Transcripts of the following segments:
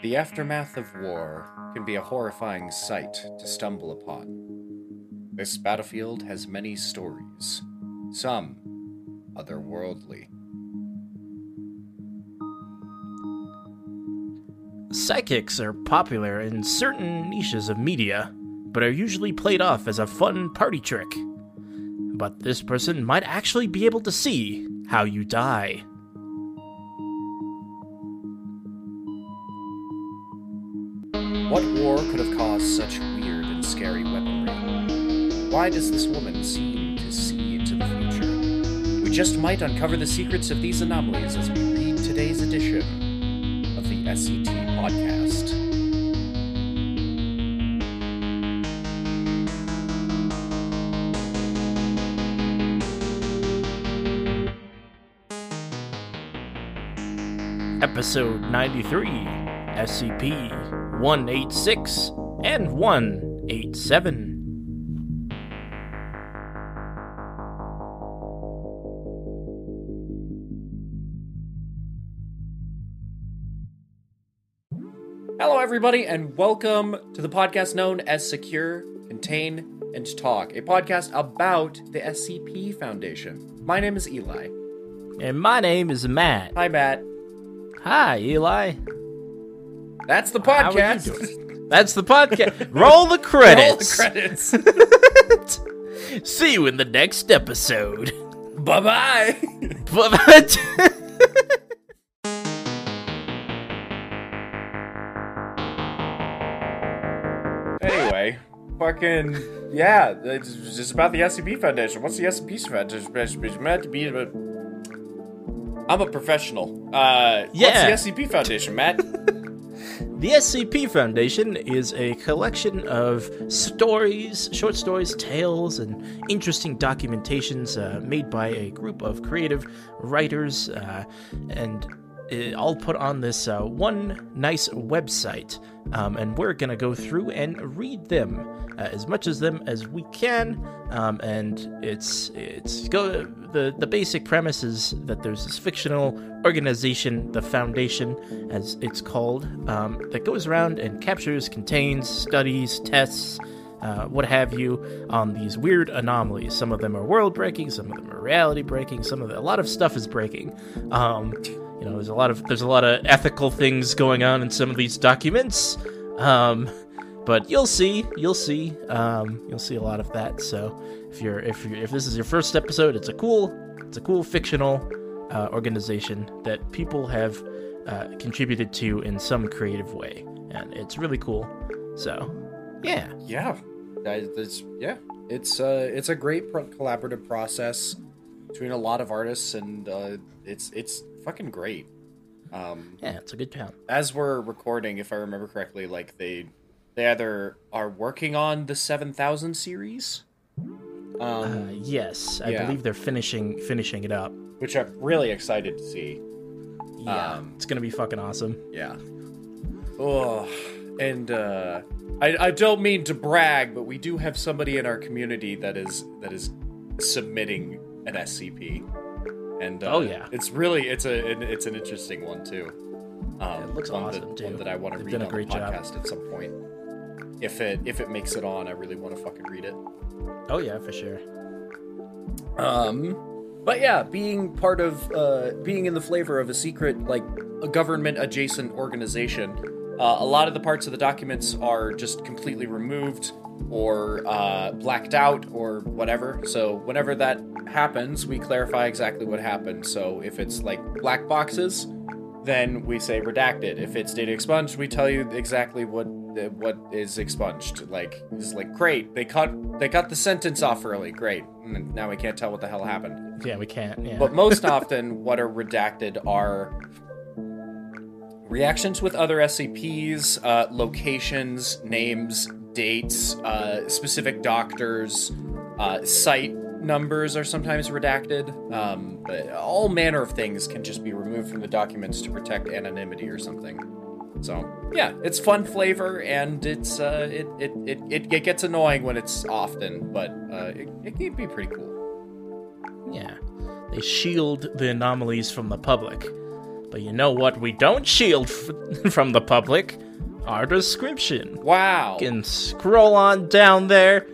The aftermath of war can be a horrifying sight to stumble upon. This battlefield has many stories, some otherworldly. Psychics are popular in certain niches of media, but are usually played off as a fun party trick. But this person might actually be able to see how you die. Why does this woman seem to see into the future? We just might uncover the secrets of these anomalies as we read today's edition of the SCT podcast. Episode 93, SCP 186 and 187. Everybody, and welcome to the podcast known as Secure, Contain, and Talk, a podcast about the SCP Foundation. My name is Eli. And my name is Matt. Hi, Matt. Hi, Eli. That's the How are you podcast. That's the podcast. Roll the credits. Roll the credits. See you in the next episode. bye bye. But Anyway, fucking yeah, it's just about the SCP Foundation. What's the SCP Foundation? It's meant to be. a- I'm a professional. Uh, Yeah. What's the SCP Foundation, Matt? The SCP Foundation is a collection of stories, short stories, tales, and interesting documentations uh, made by a group of creative writers, uh, and uh, all put on this uh, one nice website. Um, and we're gonna go through and read them uh, as much as them as we can. Um, and it's it's go the the basic premise is that there's this fictional organization, the Foundation, as it's called, um, that goes around and captures, contains, studies, tests. Uh, what have you on these weird anomalies? Some of them are world breaking, some of them are reality breaking. Some of the, a lot of stuff is breaking. You know, there's a lot of there's a lot of ethical things going on in some of these documents. Um, but you'll see, you'll see, um, you'll see a lot of that. So if you're if you are if this is your first episode, it's a cool it's a cool fictional uh, organization that people have uh, contributed to in some creative way, and it's really cool. So yeah, yeah, I- that's yeah. It's uh, it's a great pro- collaborative process between a lot of artists, and uh, it's it's fucking great. Um, yeah, it's a good town. as we're recording, if I remember correctly, like they they either are working on the seven thousand series, um, Uh, yes, I yeah. believe they're finishing finishing it up. which I'm really excited to see. Yeah, Um, it's gonna be fucking awesome. Yeah. Oh, and uh, I I don't mean to brag, but we do have somebody in our community that is that is submitting an SCP, and uh, Oh, yeah. it's really it's a an- it's an interesting one too. Um, it looks one awesome, that, too. One that I want to They've read on great the job. podcast at some point. If it if it makes it on, I really want to fucking read it. Oh yeah, for sure. Um, but yeah, being part of, uh, being in the flavor of a secret, like, a government adjacent organization, uh, a lot of the parts of the documents are just completely removed or uh, blacked out or whatever. So whenever that happens, we clarify exactly what happened. So if it's like black boxes, then we say redacted. If it's data expunged, we tell you exactly what what is expunged. Like it's like great, they cut they cut the sentence off early. Great, and now we can't tell what the hell happened. Yeah, we can't. Yeah. But most often, what are redacted are reactions with other SCPs, uh, locations, names, dates, uh, specific doctors, uh, site numbers are sometimes redacted. Um, but all manner of things can just be removed from the documents to protect anonymity or something. So yeah, it's fun flavor, and it's uh, it, it, it, it, it gets annoying when it's often, but uh, it, it can be pretty cool. Yeah. They shield the anomalies from the public. But you know what we don't shield f- from the public? Our description. Wow. You can scroll on down there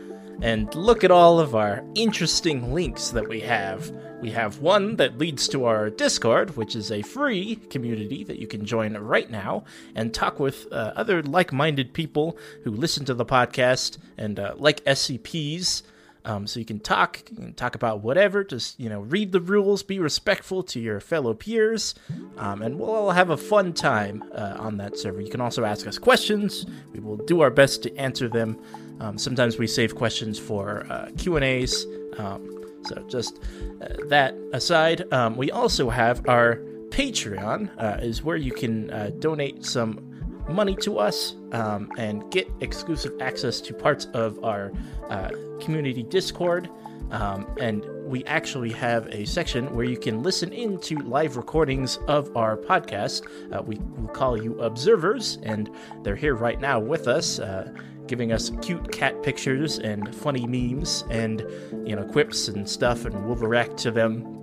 and look at all of our interesting links that we have. We have one that leads to our Discord, which is a free community that you can join right now and talk with uh, other like minded people who listen to the podcast and uh, like SCPs. Um, so you can talk, you can talk about whatever. Just you know, read the rules, be respectful to your fellow peers, um, and we'll all have a fun time uh, on that server. You can also ask us questions. We will do our best to answer them. Um, sometimes we save questions for uh, Q and A's. Um, so just uh, that aside, um, we also have our Patreon, uh, is where you can uh, donate some money to us um, and get exclusive access to parts of our uh, community Discord. Um, and we actually have a section where you can listen in to live recordings of our podcast. Uh, we will call you observers, and they're here right now with us, uh, giving us cute cat pictures and funny memes and you know quips and stuff, and we'll react to them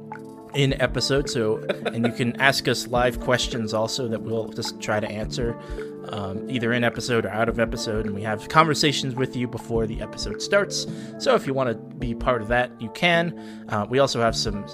in episode so and you can ask us live questions also that we'll just try to answer um, either in episode or out of episode and we have conversations with you before the episode starts. So if you want to be part of that you can. Uh, we also have some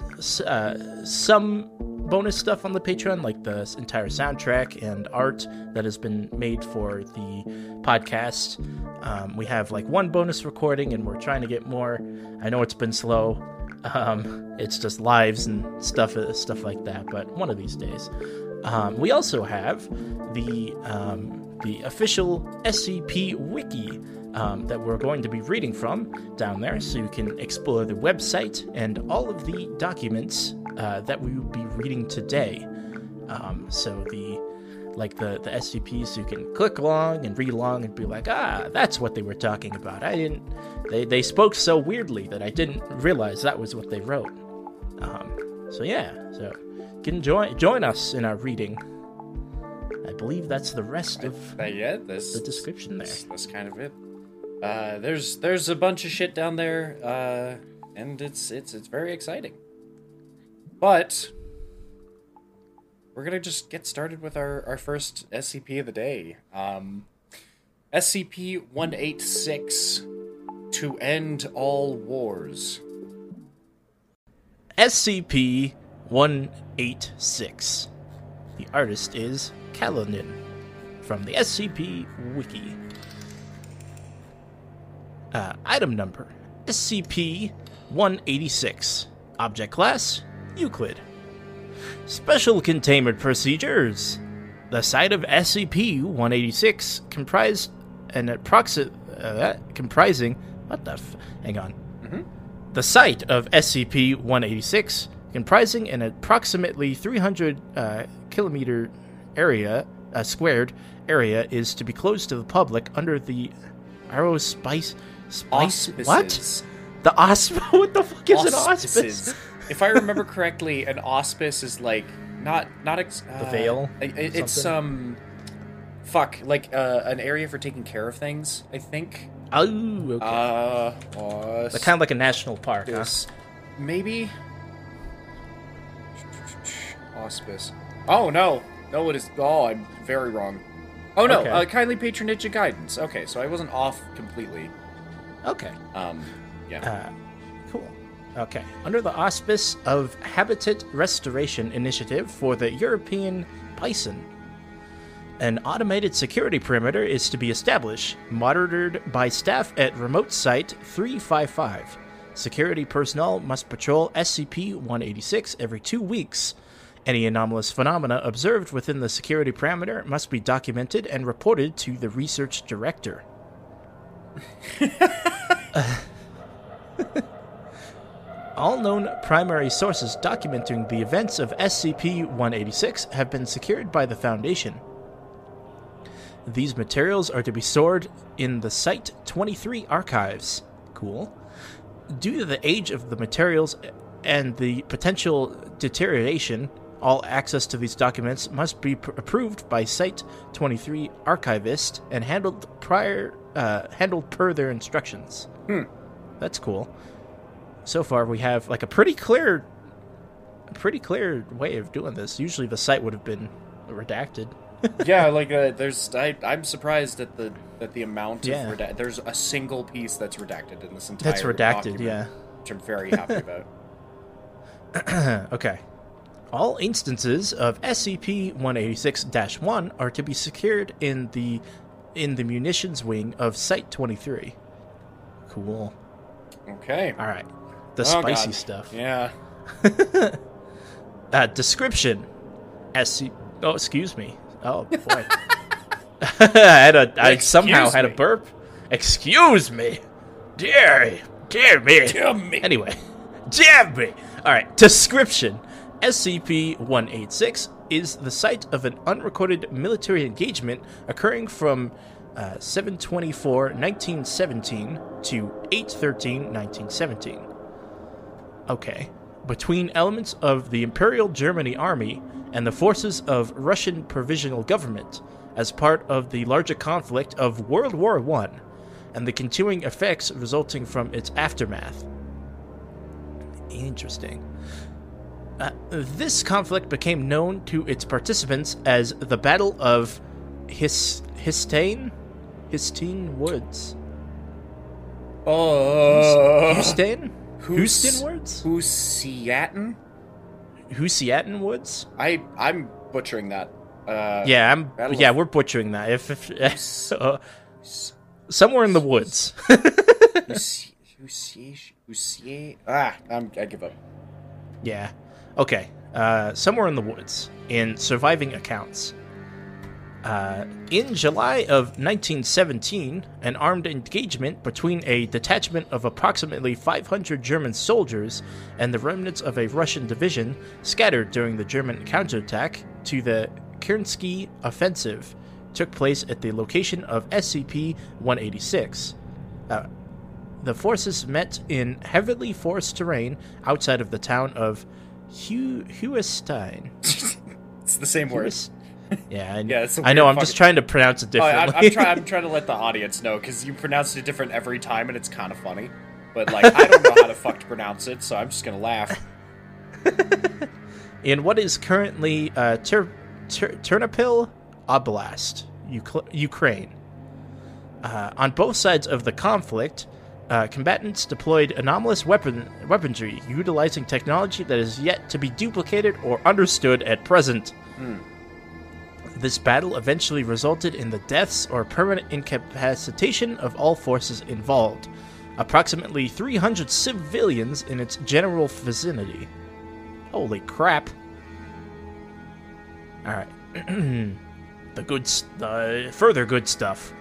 uh, some bonus stuff on the patreon like the entire soundtrack and art that has been made for the podcast. Um, we have like one bonus recording and we're trying to get more. I know it's been slow. Um, it's just lives and stuff, uh, stuff like that. But one of these days, um, we also have the um, the official SCP wiki um, that we're going to be reading from down there, so you can explore the website and all of the documents uh, that we will be reading today. Um, so the like the, the SCPs, so you can click along and read along and be like, ah, that's what they were talking about. I didn't. They they spoke so weirdly that I didn't realize that was what they wrote. Um, so yeah, so can join join us in our reading. I believe that's the rest of Uh, yeah, this the description there. That's, that's kind of it. Uh, there's there's a bunch of shit down there, uh, and it's it's it's very exciting. But we're gonna just get started with our our first SCP of the day. Um, SCP one eight six to end all wars. SCP 186. The artist is Kalinin from the SCP Wiki. Uh, item number SCP 186. Object class Euclid. Special containment procedures. The site of SCP 186 comprised an approximate uh, comprising what the f- hang on. The site of SCP 186, comprising an approximately 300 uh, kilometer area, uh, squared area, is to be closed to the public under the Arrow Spice. Spice? What? The auspice? What the fuck is an Auspices. auspice? if I remember correctly, an auspice is like not not ex- The uh, veil i- i- it's something? um, fuck, like uh, an area for taking care of things. I think. Oh, okay. Uh, Like, kind of like a national park, huh? maybe. Auspice. Oh no, no, it is. Oh, I'm very wrong. Oh no, Okay. uh, kindly patronage and guidance. Okay, so I wasn't off completely. Okay. Um, yeah. Uh, cool. Okay. Under the auspice of Habitat Restoration Initiative for the European Bison, an automated security perimeter is to be established, monitored by staff at Remote Site 355. Security personnel must patrol SCP 186 every two weeks. Any anomalous phenomena observed within the security parameter must be documented and reported to the research director. All known primary sources documenting the events of SCP 186 have been secured by the Foundation. These materials are to be stored in the Site 23 archives. Cool. Due to the age of the materials and the potential deterioration, all access to these documents must be pr- approved by Site 23 archivist and handled prior uh, handled per their instructions. Hmm. That's cool so far we have like a pretty clear pretty clear way of doing this. Usually the site would have been redacted. yeah, like uh, there's I, I'm surprised at the at the amount Yeah. of redact. There's a single piece that's redacted in this entire. That's redacted, document, yeah. which I'm very happy about. okay. All instances of SCP-186-1 are to be secured in the in the munitions wing of Site 23. Cool. Okay. All right. The Oh, spicy God. stuff. Yeah. Uh, description. SC. Oh, excuse me. Oh boy. I had a. I somehow Excuse had a burp. Excuse me. Dear, dear me. Damn me. Anyway, damn me. All right. Description. SCP-186 is the site of an unrecorded military engagement occurring from uh, 724-1917 to 813-1917. Okay. Between elements of the Imperial Germany Army and the forces of Russian Provisional Government as part of the larger conflict of World War I and the continuing effects resulting from its aftermath. Interesting. Uh, this conflict became known to its participants as the Battle of His- Histane? Histine Woods. Oh. Houston? Hus- Houston Woods? Husiatin? Husiatin Woods? I I'm butchering that. Uh, Yeah, I'm. Battle yeah, of- we're butchering that. If, if uh, somewhere in the woods. Husi- Ah, I'm, I give up. yeah. Okay. Uh, somewhere in the woods. In surviving accounts. Uh, in July of 1917, an armed engagement between a detachment of approximately 500 German soldiers and the remnants of a Russian division scattered during the German counterattack to the Kerensky offensive took place at the location of SCP 186. Uh, the forces met in heavily forested terrain outside of the town of Hu- Huestein. It's the same word. Yeah, I, Yeah, I know. I'm just trying to pronounce it Oh, I, differently. I'm, I'm, try, I'm trying to let the audience know because you pronounce it different every time, and it's kind of funny. But like, I don't know how to fuck to pronounce it, so I'm just gonna laugh. in what is currently uh, Ter- Ter- Ternopil Oblast, Uk- Ukraine. Uh, on both sides of the conflict, uh, combatants deployed anomalous weapon weaponry utilizing technology that is yet to be duplicated or understood at present. This battle eventually resulted in the deaths or permanent incapacitation of all forces involved, approximately 300 civilians in its general vicinity. Holy crap. Alright. the good s- the further good stuff.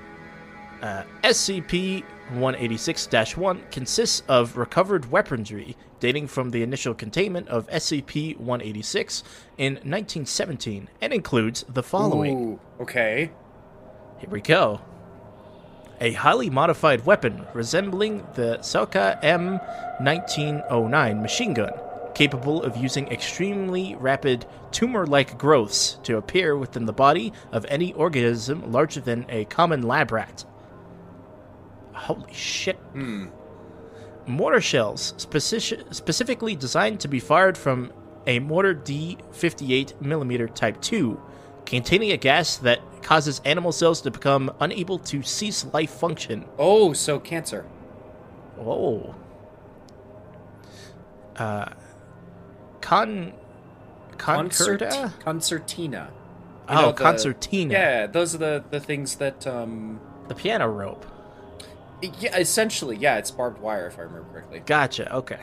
Uh, SCP 186 1 consists of recovered weaponry dating from the initial containment of SCP 186 in 1917 and includes the following. Ooh, okay. Here we go. A highly modified weapon resembling the Soka M1909 machine gun, capable of using extremely rapid tumor like growths to appear within the body of any organism larger than a common lab rat. Holy shit. Mortar shells, speci- specifically designed to be fired from a mortar D58mm Type 2, containing a gas that causes animal cells to become unable to cease life function. Oh, so cancer. Oh. Uh, con. Concert- Concerta? concertina. You Oh, know, the- concertina. Yeah, those are the the things that um. The piano rope. Yeah, essentially, yeah, it's barbed wire if I remember correctly. Gotcha. Okay.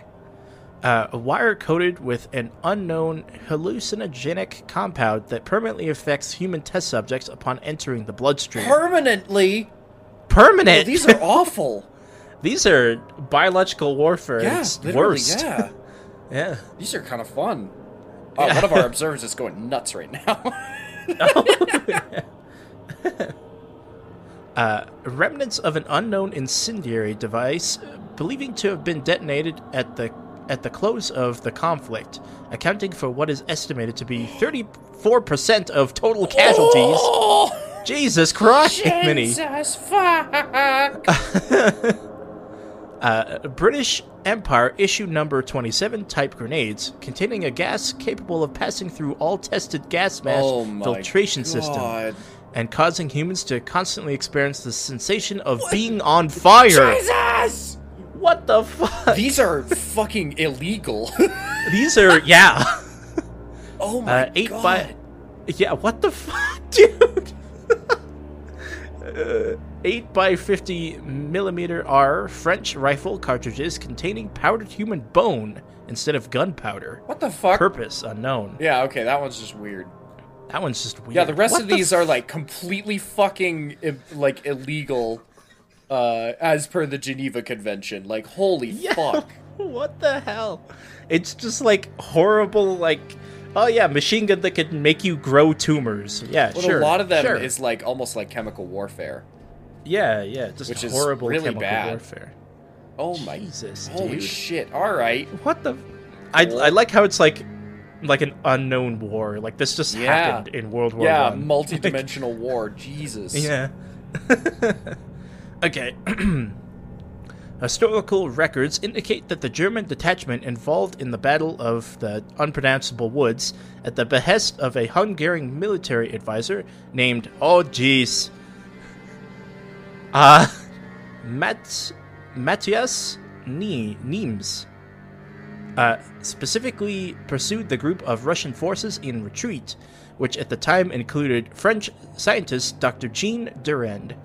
Uh, a wire coated with an unknown hallucinogenic compound that permanently affects human test subjects upon entering the bloodstream. Permanently. Permanent. Oh, these are awful. These are biological warfare. yeah, It's worst. yeah. yeah. These are kind of fun. Oh, Yeah. one of our observers is going nuts right now. Uh, remnants of an unknown incendiary device, believing to have been detonated at the at the close of the conflict, accounting for what is estimated to be 34% of total casualties. Jesus Christ, Minnie. Jesus fuck. Uh, British Empire issue number 27 type grenades containing a gas capable of passing through all tested gas mask Oh filtration system God. And causing humans to constantly experience the sensation of being on fire. Jesus! What the fuck? These are fucking illegal. These are yeah. oh my Uh, eight god. by yeah. What the fuck, dude? uh, eight by fifty millimeter R French rifle cartridges containing powdered human bone instead of gunpowder. What the fuck? Purpose unknown. yeah, okay, that one's just weird. That one's just weird. Yeah, the rest What of these f- are like completely fucking like illegal uh as per the Geneva Convention. Like holy Yeah. fuck. what the hell? It's just like horrible. Like, oh yeah, machine gun that could make you grow tumors. Yeah, But sure. a lot of them sure. is like almost like chemical warfare. yeah, yeah, just which is horrible really chemical bad. warfare. Oh my Jesus, holy dude. shit. All right. What the? I, I like how it's like like an unknown war. Like this just Yeah. happened in World War Yeah, One. multi-dimensional war. Jesus. Yeah. okay. Historical records indicate that the German detachment involved in the Battle of the Unpronounceable Woods, at the behest of a Hungarian military advisor named Oh jeez, uh, Mat- Matthias Nie- Niems, uh, specifically pursued the group of Russian forces in retreat, which at the time included French scientist Dr. Jean Durand.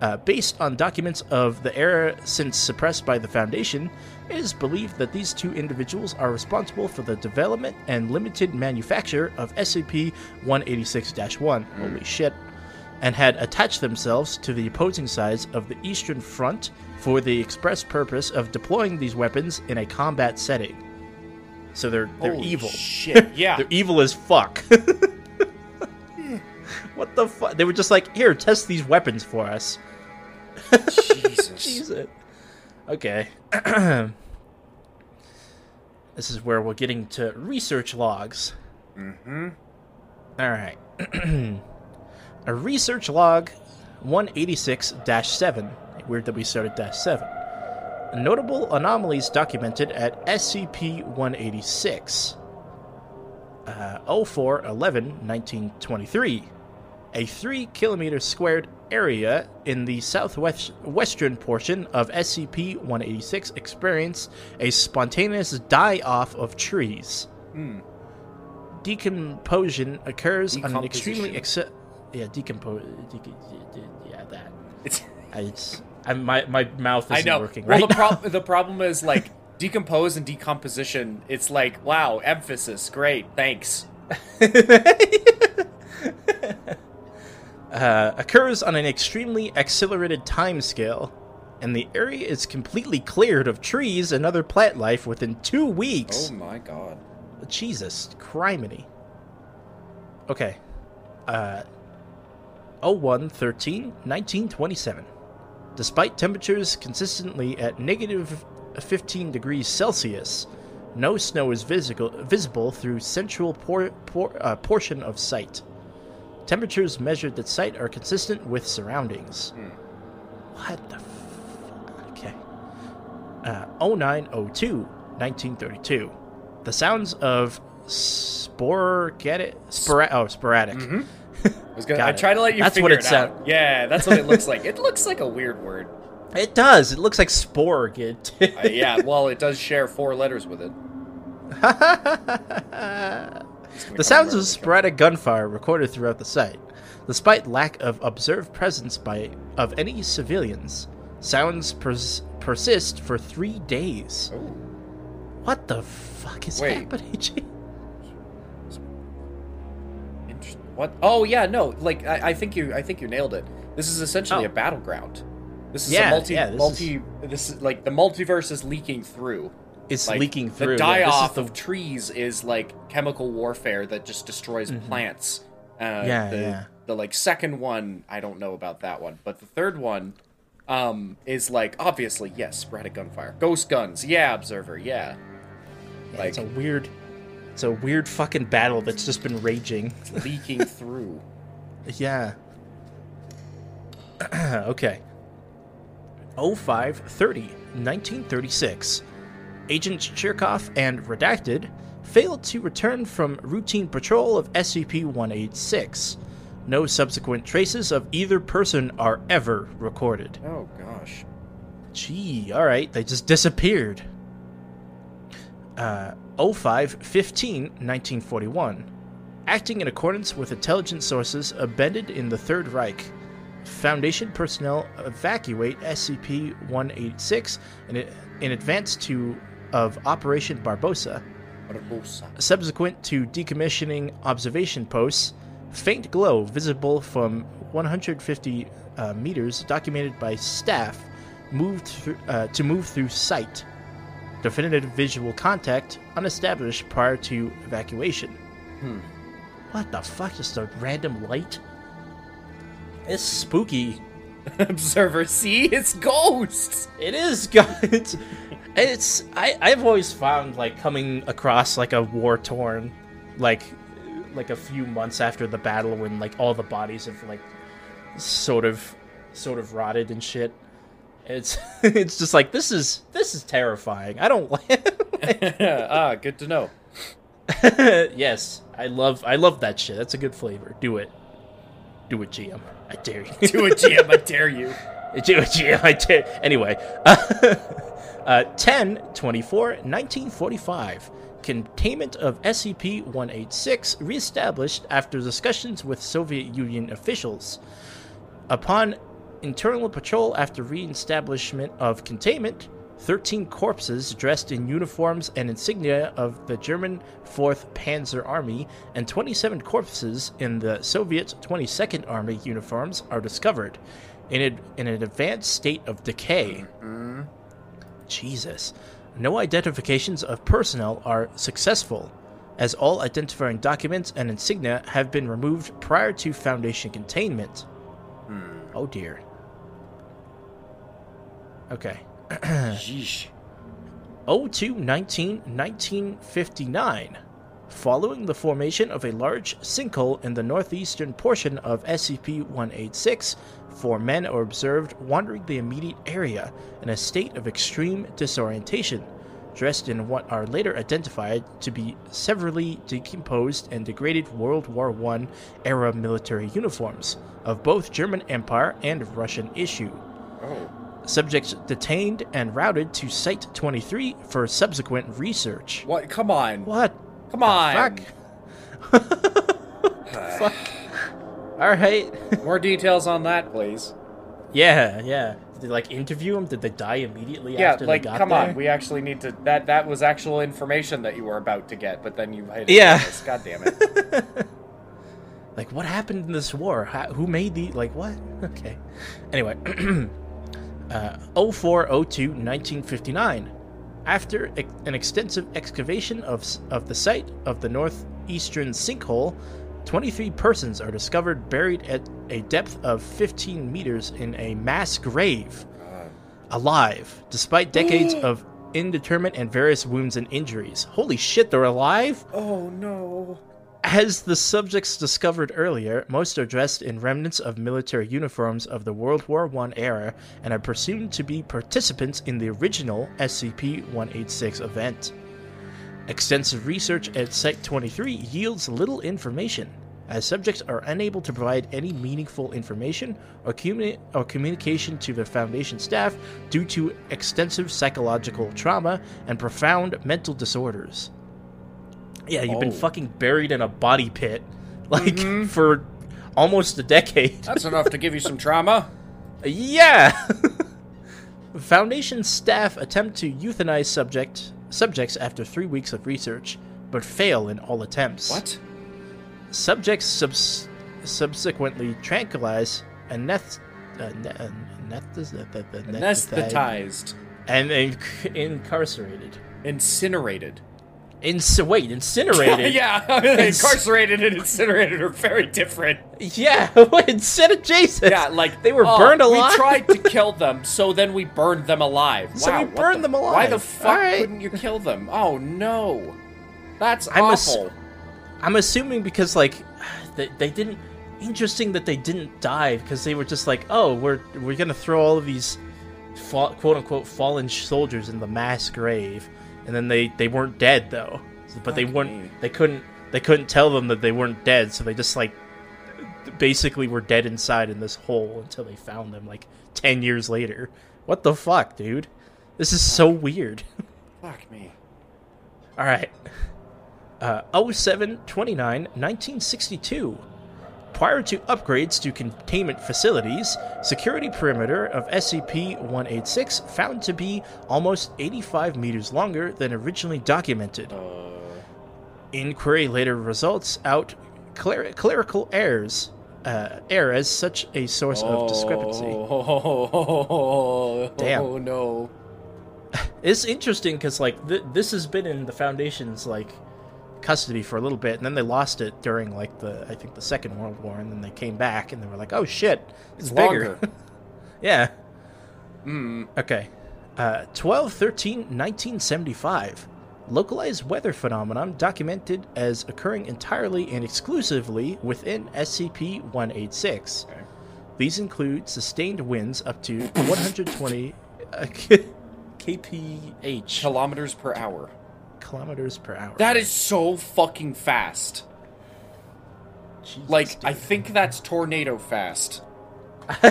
Uh, based on documents of the era since suppressed by the Foundation, it is believed that these two individuals are responsible for the development and limited manufacture of SCP 186 1. Holy shit. And had attached themselves to the opposing sides of the Eastern Front for the express purpose of deploying these weapons in a combat setting. So they're they're Holy evil. Shit. Yeah. They're evil as fuck. what the fuck? They were just like, here, test these weapons for us. Jesus. Jesus. Okay. this is where we're getting to research logs. Mm-hmm. All right. A research log 186-7. Weird that we started dash 7. Notable anomalies documented at SCP-186. Uh, 0411 1923 a 3 kilometer squared area in the southwest western portion of SCP 186 experienced a spontaneous die off of trees. Decomposition occurs on an extremely Decomposition. ex- yeah decompose deco- yeah that It's, it's I, my my mouth isn't know. working well, right the, now. the problem is like decompose and decomposition. It's like wow, emphasis, great, thanks. uh, occurs on an extremely accelerated timescale, and the area is completely cleared of trees and other plant life within two weeks. Oh my god. Jesus, criminy. Okay. Uh 01 13 1927. Despite temperatures consistently at negative 15 degrees Celsius, no snow is visible, visible through central por- por- uh, portion of site. Temperatures measured at site are consistent with surroundings. What the f- Okay. Uh, 0902, 1932. The sounds of sporadic, spora- oh, sporadic. I was gonna. I try to let you That's figure what it it sound- out. Yeah, that's what it looks like. It looks like a weird word. It does. It looks like spore. Get Uh, yeah, well, it does share four letters with it. The sounds of sporadic gunfire recorded throughout the site, despite lack of observed presence by of any civilians. Sounds pers- persist for three days. Oh. What the fuck is Wait. happening? What? Oh yeah, no. Like I, I think you. I think you nailed it. This is essentially Oh. a battleground. This is Yeah, a multi. yeah, this multi. This is like the multiverse is leaking through. it's Like, leaking through. The die is off the- of trees is like chemical warfare that just destroys plants. Uh, Mm-hmm. Yeah, the, yeah. The like second one, I don't know about that one, but the third one, um, is like obviously yes, sporadic gunfire, ghost guns, yeah, observer, yeah, yeah, like it's a weird. It's a weird fucking battle that's just been raging. leaking through. Yeah. okay. 0530, 1936. Agent Chirkov and Redacted failed to return from routine patrol of SCP 186. No subsequent traces of either person are ever recorded. Oh gosh. Gee, alright, they just disappeared. Uh, 0515 1941. Acting in accordance with intelligence sources embedded in the Third Reich, Foundation personnel evacuate SCP 186 in, in advance to of Operation Barbosa. Barbosa. Subsequent to decommissioning observation posts, faint glow visible from 150 uh, meters documented by staff moved through, uh, to move through sight. Definitive visual contact unestablished prior to evacuation. Hmm. What the fuck? Just a random light? It's spooky. Observer, see, it's ghosts. It is, guys. It's I I've always found like coming across like a war torn, like like a few months after the battle when like all the bodies have like sort of sort of rotted and shit. It's it's just like this is this is terrifying. I don't like. ah, good to know. yes, I love I love that shit. That's a good flavor. Do it. Do it, GM. I dare you. Do it, GM. I dare you. Do it, GM. I dare. Anyway, uh, 10 24 1945. Containment of SCP 186 reestablished after discussions with Soviet Union officials. Upon internal patrol after reestablishment of containment, 13 corpses dressed in uniforms and insignia of the German 4th Panzer Army and 27 corpses in the Soviet 22nd Army uniforms are discovered in, a, in an advanced state of decay. Mm-hmm. Jesus. No identifications of personnel are successful, as all identifying documents and insignia have been removed prior to Foundation containment. Hmm. Oh dear. Okay. Yeesh. 02 19 1959. Following the formation of a large sinkhole in the northeastern portion of SCP 186, four men are observed wandering the immediate area in a state of extreme disorientation, dressed in what are later identified to be severely decomposed and degraded World War I era military uniforms of both German Empire and Russian issue. Oh. Subjects detained and routed to Site 23 for subsequent research. What? Come on. What? Come on. Fuck. All right. More details on that, please. yeah, yeah. Did they like interview him? Did they die immediately Yeah, after like, they got come there? on. We actually need to. That that was actual information that you were about to get, but then you hid it. Yeah. God damn it. Like, what happened in this war? How, who made the like what? Okay. Anyway, uh, 0402 1959. After e- an extensive excavation of of the site of the northeastern sinkhole, 23 persons are discovered buried at a depth of 15 meters in a mass grave, alive, despite decades of indeterminate and various wounds and injuries. Holy shit, they're alive! oh no. As the subjects discovered earlier, most are dressed in remnants of military uniforms of the World War I era and are presumed to be participants in the original SCP 186 event. Extensive research at Site 23 yields little information, as subjects are unable to provide any meaningful information or, communi- or communication to the Foundation staff due to extensive psychological trauma and profound mental disorders. Yeah, you've been Oh. fucking buried in a body pit, like, for almost a decade. That's enough to give you some trauma. Yeah. Foundation staff attempt to euthanize subject subjects after three weeks of research, but fail in all attempts. What? Subjects subs- subsequently tranquilize and neth- uh, ne- neth- uh, Anesthetized. and inc- incarcerated. Incinerated. Inc- wait, incinerated? yeah, incarcerated and incinerated are very different. yeah. Instead of Jason. Yeah, like they were oh, burned alive. We tried to kill them, so then we burned them alive. So wow, we burned the- them alive. Why the fuck Alright. couldn't you kill them? Oh no, that's I'm ass- awful. I'm assuming because like they, they didn't. Interesting that they didn't die because they were just like, oh, we're we're gonna throw all of these quote unquote fallen soldiers in the mass grave, and then they they weren't dead though, but they weren't me. they couldn't they couldn't tell them that they weren't dead, so they just like basically were dead inside in this hole until they found them like ten years later. What the fuck, dude? This is so weird. Fuck me. All right. Uh, 07 29 1962. Prior to upgrades to containment facilities, security perimeter of SCP 186 found to be almost 85 meters longer than originally documented. Uh, Inquiry later results out cler- clerical errors. Uh, error as such a source of discrepancy. Oh, Damn. Oh no. It's interesting because like th- this has been in the Foundation's like custody for a little bit, and then they lost it during like the I think the Second World War, and then they came back and they were like, oh shit, it's, It's bigger. yeah. Hmm. Okay. Uh, 12 13 1975. Localized weather phenomenon documented as occurring entirely and exclusively within SCP 186. Okay. These include sustained winds up to 120 uh, kph Kilometers per hour. Kilometers per hour. That is so fucking fast. Jesus, Like, I think that's tornado fast.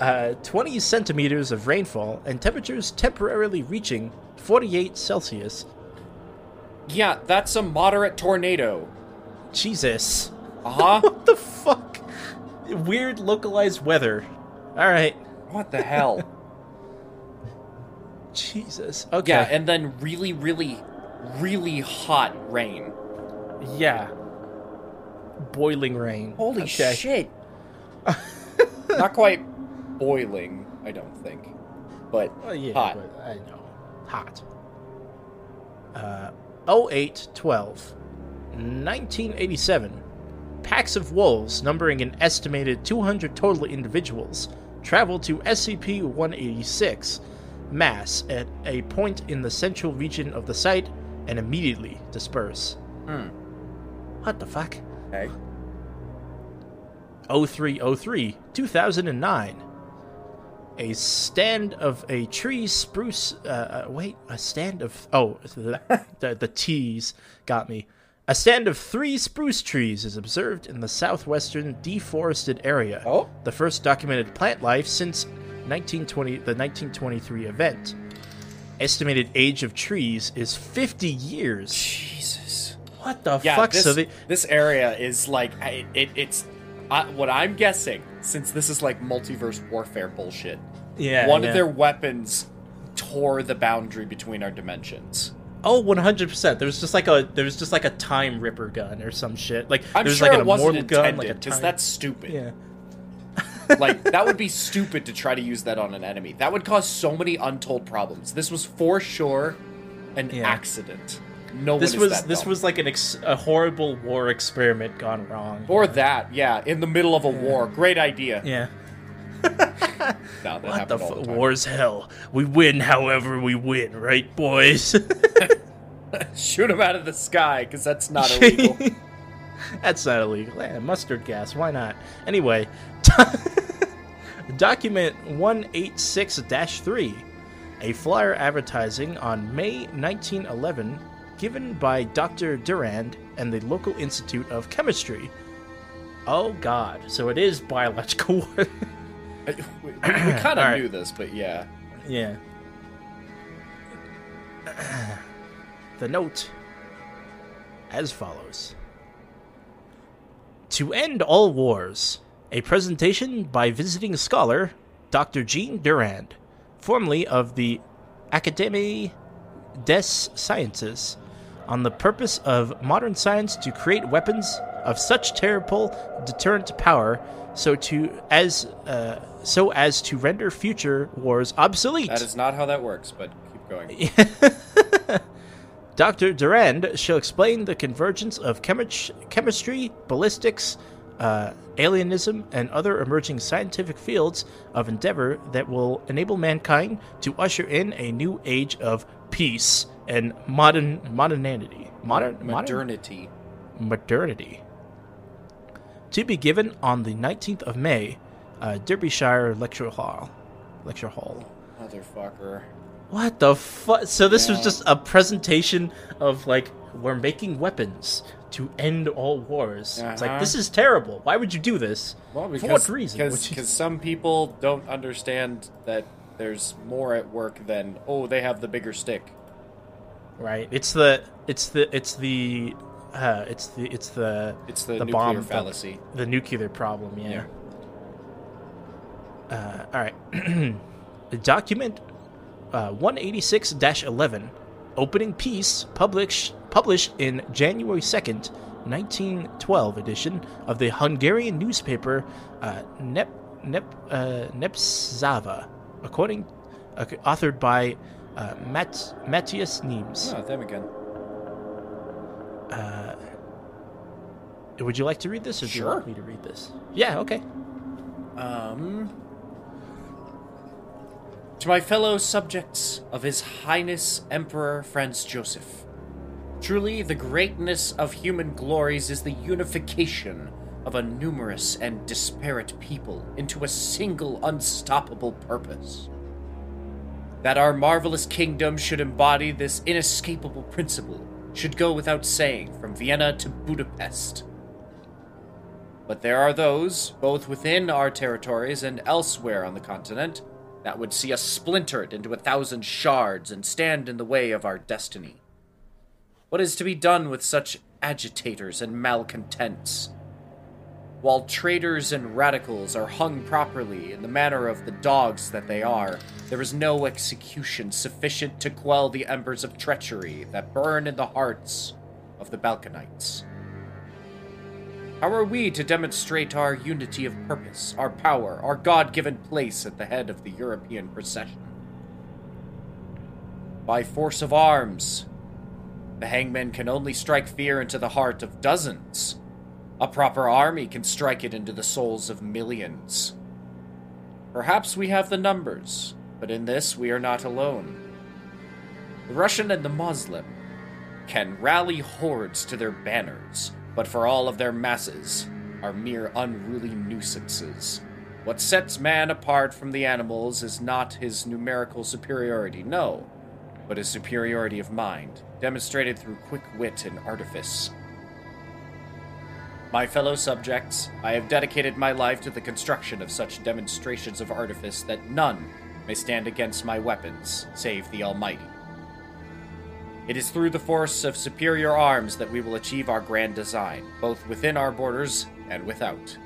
uh, 20 centimeters of rainfall and temperatures temporarily reaching 48 Celsius. Yeah, that's a moderate tornado. Jesus. Uh huh. What the fuck? Weird localized weather. All right. what the hell? Jesus. Okay. Yeah, and then really, really, really hot rain. yeah. Boiling rain. Holy Okay. shit. Not quite boiling, I don't think. But Well, yeah, hot. but I know. Hot. Uh, 0812. 1987. Packs of wolves, numbering an estimated 200 total individuals, travel to SCP 186, mass, at a point in the central region of the site, and immediately disperse. Hmm. What the fuck? Okay. 0303 2009 a stand of a tree spruce uh, uh, wait a stand of oh the, the the t's got me a stand of three spruce trees is observed in the southwestern deforested area Oh. the first documented plant life since 1920 the 1923 event estimated age of trees is 50 years Jesus. what the Yeah, fuck this, so they this area is like I- it, it's uh, what I'm guessing. Since this is like multiverse warfare bullshit, yeah one yeah. of their weapons tore the boundary between our dimensions. Oh, 100%. There was just like a there was just like a time ripper gun or some shit. Like I'm there's sure like an it wasn't immortal gun intended like a because time that's stupid. Yeah. Like that would be stupid to try to use that on an enemy. That would cause so many untold problems. This was for sure an Yeah. accident. No This was this dumb. was like an ex- a horrible war experiment gone wrong. or that, yeah, in the middle of a war. Great idea. yeah. No, that What the fu- the war's hell. We win however we win, right, boys? Shoot him out of the sky because that's not illegal. That's not illegal. Yeah, mustard gas, why not? Anyway, document 186-3, a flyer advertising on May 1911 given by Dr. Durand and the local Institute of Chemistry. Oh god, so it is biological war. we we kind of knew this, but yeah. Yeah. the note as follows To end all wars, a presentation by visiting scholar Dr. Jean Durand, formerly of the Académie des Sciences, on the purpose of modern science to create weapons of such terrible deterrent power so to as uh, so as to render future wars obsolete. That is not how that works, but keep going. Dr. Durand shall explain the convergence of chemi- chemistry, ballistics, uh, alienism, and other emerging scientific fields of endeavor that will enable mankind to usher in a new age of peace and modern modernity. Modern modern Modernity. modernity. To be given on the 19th of May uh, Derbyshire Lecture Hall. Lecture Hall. Motherfucker. What the fuck? So this was just a presentation of like we're making weapons to end all wars. It's like Uh-huh. this is terrible. Why would you do this? Well, For because, what reason? Because is- some people don't understand that there's more at work than oh they have the bigger stick. Right. It's the it's the it's the uh, it's the it's the It's the, the nuclear bomb fallacy. the nuclear problem. Yeah. Uh, all right. the document uh, 186-11, opening piece published published in January 2nd, 1912 edition of the Hungarian newspaper uh, Nep Nep uh, Nepzava, according uh, authored by uh, Mat- Matthias Niems. Oh, them again. Would you like to read this, or do you Sure. want me to read this? Yeah. Okay. Um. To my fellow subjects of His Highness Emperor Franz Joseph, truly the greatness of human glories is the unification of a numerous and disparate people into a single unstoppable purpose. That our marvelous kingdom should embody this inescapable principle should go without saying from Vienna to Budapest. But there are those, both within our territories and elsewhere on the continent, that would see us splintered into a thousand shards and stand in the way of our destiny. What is to be done with such agitators and malcontents? While traitors and radicals are hung properly in the manner of the dogs that they are, there is no execution sufficient to quell the embers of treachery that burn in the hearts of the Balkanites. How are we to demonstrate our unity of purpose, our power, our God given place at the head of the European procession? By force of arms. The hangman can only strike fear into the heart of dozens. A proper army can strike it into the souls of millions. Perhaps we have the numbers, but in this we are not alone. The Russian and the Moslem can rally hordes to their banners, but for all of their masses are mere unruly nuisances. What sets man apart from the animals is not his numerical superiority, no, but his superiority of mind, demonstrated through quick wit and artifice. My fellow subjects, I have dedicated my life to the construction of such demonstrations of artifice that none may stand against my weapons, save the Almighty. It is through the force of superior arms that we will achieve our grand design, both within our borders and without.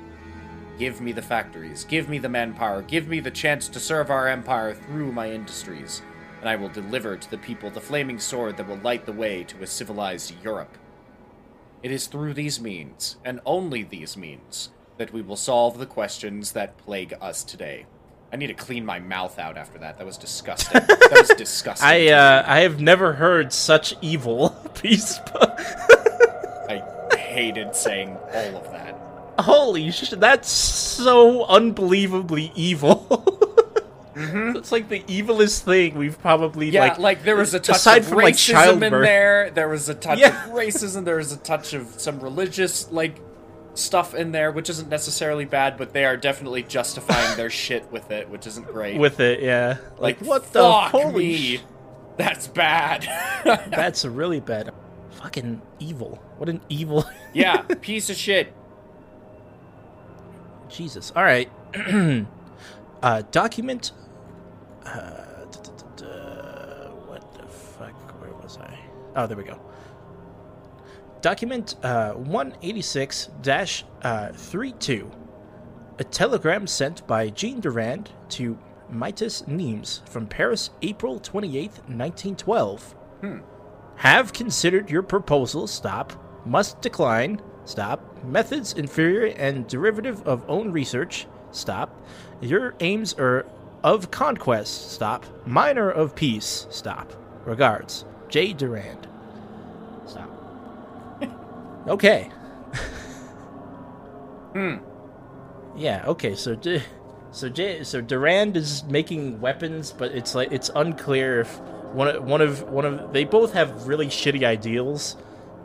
Give me the factories, give me the manpower, give me the chance to serve our empire through my industries, and I will deliver to the people the flaming sword that will light the way to a civilized Europe. It is through these means, and only these means, that we will solve the questions that plague us today. I need to clean my mouth out after that. That was disgusting. that was disgusting. I uh. I have never heard such evil piece. I hated saying all of that. Holy shit! That's so unbelievably evil. It's like the evilest thing we've probably Mm-hmm. Yeah, like. like, there was a touch aside of from, like, racism in there. There was a touch Yeah. of racism. There was a touch of some religious like stuff in there, which isn't necessarily bad, but they are definitely justifying their shit with it, which isn't great. with it, yeah. Like, like what the fuck holy? sh- That's bad. That's really bad. Fucking evil. What an evil. yeah, piece of shit. Jesus. All right. uh, document. Uh, what the fuck? Where was I? Oh, there we go. Document 186 uh, 186 32. A telegram sent by Jean Durand to Mitas Niemes from Paris, April 28th, 1912. Have considered your proposal. Stop. Must decline. Stop. Methods inferior and derivative of own research. Stop. Your aims are of conquest. Stop. Minor of peace. Stop. Regards, J. Durand. Okay. Hmm. Yeah. Okay. So, D- so J, so Durand is making weapons, but it's like it's unclear if one of, one of one of they both have really shitty ideals,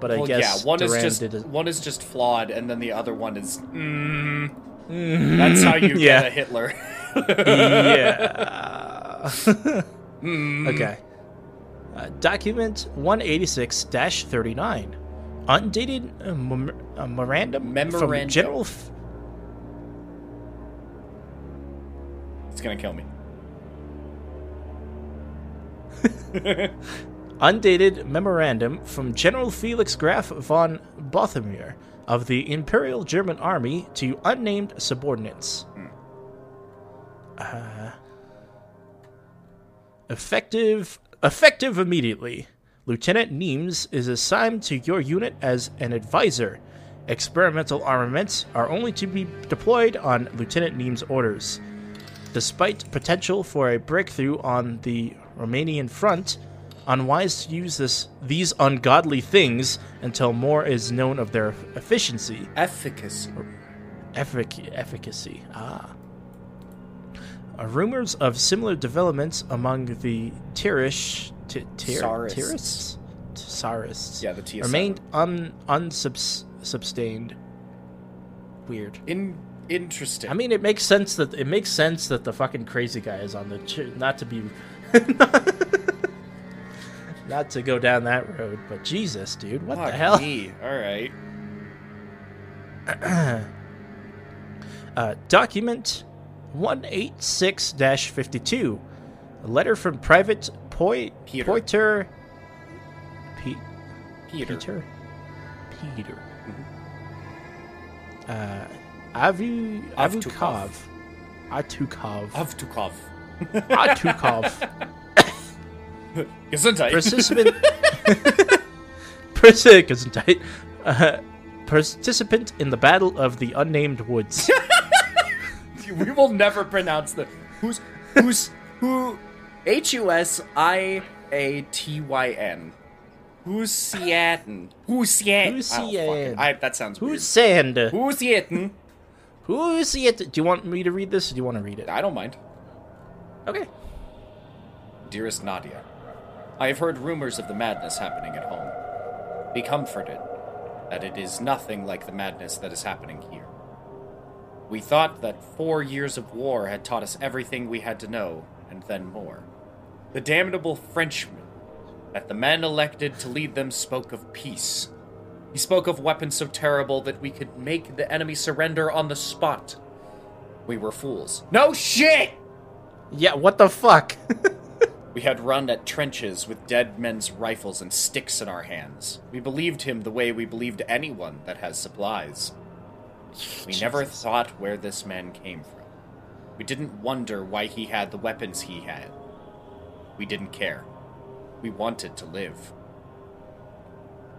but I Well, guess yeah, one Duran is just one is just flawed, and then the other one is. Mm, that's how you Yeah. get a Hitler. yeah. Mm. Okay. Uh, document 186-39. Undated uh, mem- uh, memorandum from General F- It's gonna kill me. undated memorandum from General Felix Graf von Bothemir of the Imperial German Army to unnamed subordinates. Uh, effective effective immediately. Lieutenant Neems is assigned to your unit as an advisor. Experimental armaments are only to be deployed on Lieutenant Neems' orders. Despite potential for a breakthrough on the Romanian front, unwise to use this these ungodly things until more is known of their efficiency. Efficacy. Effic- efficacy. Ah. Uh, rumors of similar developments among the Tirish. T- tir- Tsarists. Tirists? Tsarists. Yeah, the TSM. Remained un- unsubstained. Weird. In interesting. I mean, it makes sense that it makes sense that the fucking crazy guy is on the ch- not to be not to go down that road, but Jesus, dude, what the hell? me. All right. Uh, document 186-52. A letter from Private Poi- Peter. Poiter Pe- Peter. Peter Peter. Uh, Avu Avtukov. Avtukov. Atukov. Avtukov. Atukov. Gesundheit. Participant. Participant. Uh, participant in the Battle of the Unnamed Woods. we will never pronounce the who's who's who H U S I A T Y N. Husiaten. Husiaten. Husiaten. I that sounds weird. Who's sand? Husiaten. Who's it? Do you want me to read this? Or do you want to read it? I don't mind. Okay. Dearest Nadia, I have heard rumors of the madness happening at home. Be comforted that it is nothing like the madness that is happening here. We thought that four years of war had taught us everything we had to know, and then more. The damnable Frenchman, that the men elected to lead them, spoke of peace. He spoke of weapons so terrible that we could make the enemy surrender on the spot. We were fools. No shit! Yeah. What the fuck? We had run at trenches with dead men's rifles and sticks in our hands. We believed him the way we believed anyone that has supplies. We never thought where this man came from. We didn't wonder why he had the weapons he had. We didn't care. We wanted to live.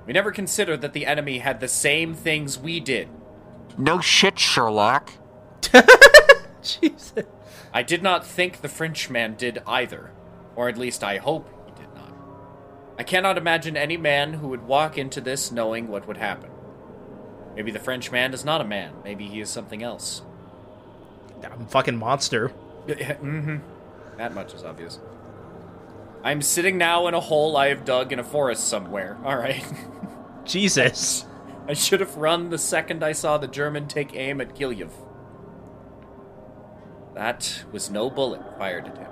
We never considered that the enemy had the same things we did. No shit, Sherlock. Jesus. I did not think the Frenchman did either, or at least I hope he did not. I cannot imagine any man who would walk into this knowing what would happen. Maybe the Frenchman is not a man, maybe he is something else. I'm fucking monster. mm-hmm. That much is obvious. I'm sitting now in a hole I have dug in a forest somewhere. Alright. Jesus. I should have run the second I saw the German take aim at Gilyev. That was no bullet fired at him.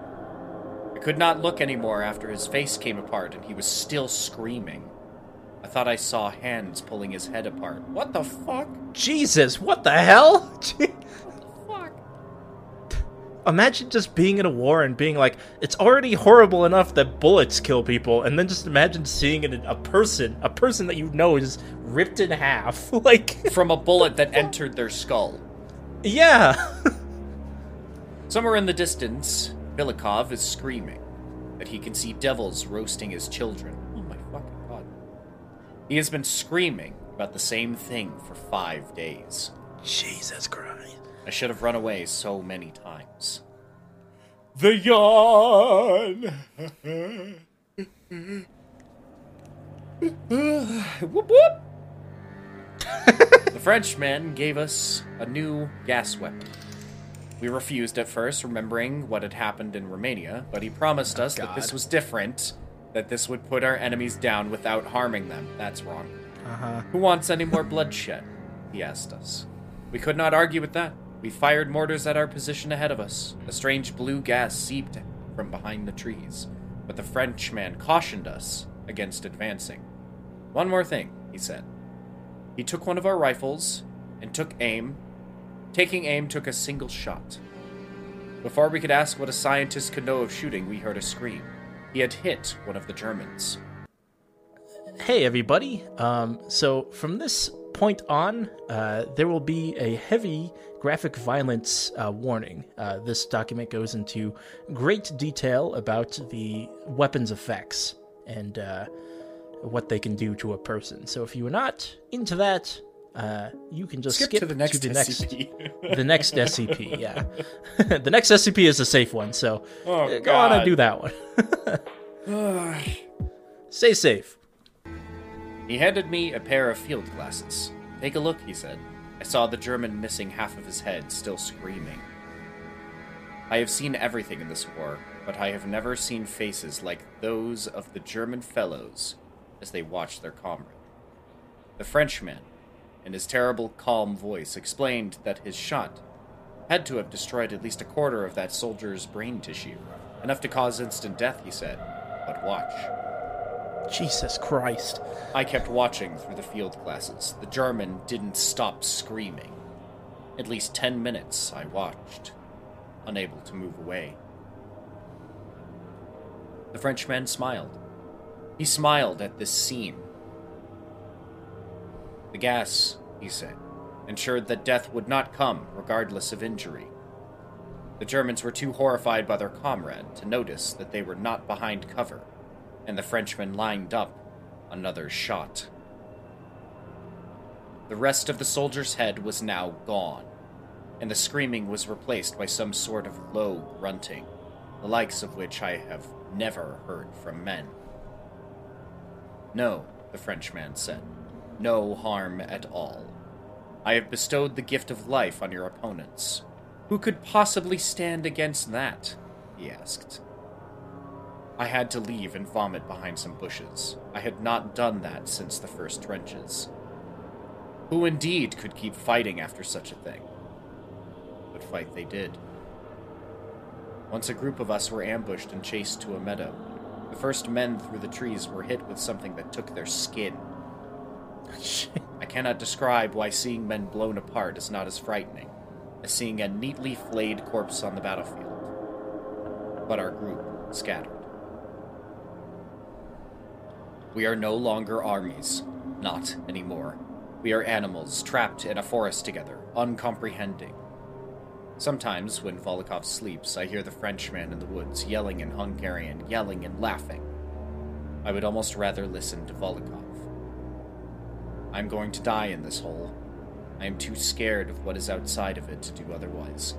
I could not look anymore after his face came apart and he was still screaming. I thought I saw hands pulling his head apart. What the fuck? Jesus. What the hell? what the Fuck. Imagine just being in a war and being like, it's already horrible enough that bullets kill people, and then just imagine seeing it, a person, a person that you know is ripped in half. like, From a bullet that entered their skull. yeah. Somewhere in the distance, Bilikov is screaming that he can see devils roasting his children. He has been screaming about the same thing for five days. Jesus Christ. I should have run away so many times. The yawn! whoop whoop! the Frenchman gave us a new gas weapon. We refused at first, remembering what had happened in Romania, but he promised oh, us that this was different, that this would put our enemies down without harming them. That's wrong. Uh-huh. Who wants any more bloodshed? He asked us. We could not argue with that. We fired mortars at our position ahead of us. A strange blue gas seeped from behind the trees, but the Frenchman cautioned us against advancing. One more thing, he said. He took one of our rifles and took aim. Taking aim took a single shot. Before we could ask what a scientist could know of shooting, we heard a scream. He had hit one of the Germans. Hey, everybody. Um, so from this point on, uh, there will be a heavy graphic violence uh, warning. Uh, this document goes into great detail about the weapons effects and uh, what they can do to a person. So if you are not into that, uh, you can just skip, to the next to the next, SCP. the next SCP. Yeah, the next SCP is a safe one. So Oh, uh, go on and do that one. Stay safe. He handed me a pair of field glasses. Take a look, he said. I saw the German missing half of his head, still screaming. I have seen everything in this war, but I have never seen faces like those of the German fellows as they watched their comrade. The Frenchman, in his terrible, calm voice, explained that his shot had to have destroyed at least a quarter of that soldier's brain tissue. Enough to cause instant death, he said. But watch. Jesus Christ. I kept watching through the field glasses. The German didn't stop screaming. At least ten minutes I watched, unable to move away. The Frenchman smiled. He smiled at this scene. The gas, he said, ensured that death would not come regardless of injury. The Germans were too horrified by their comrade to notice that they were not behind cover, and the Frenchman lined up another shot. The rest of the soldier's head was now gone, and the screaming was replaced by some sort of low grunting, the likes of which I have never heard from men. No, the Frenchman said, no harm at all. I have bestowed the gift of life on your opponents. Who could possibly stand against that? he asked. I had to leave and vomit behind some bushes. I had not done that since the first trenches. Who indeed could keep fighting after such a thing? But fight they did. Once a group of us were ambushed and chased to a meadow. The first men through the trees were hit with something that took their skin. I cannot describe why seeing men blown apart is not as frightening as seeing a neatly flayed corpse on the battlefield. But our group scattered. We are no longer armies. Not anymore. We are animals trapped in a forest together, uncomprehending. Sometimes, when Volokov sleeps, I hear the Frenchman in the woods yelling in Hungarian, yelling and laughing. I would almost rather listen to Volokov. I'm going to die in this hole. I am too scared of what is outside of it to do otherwise.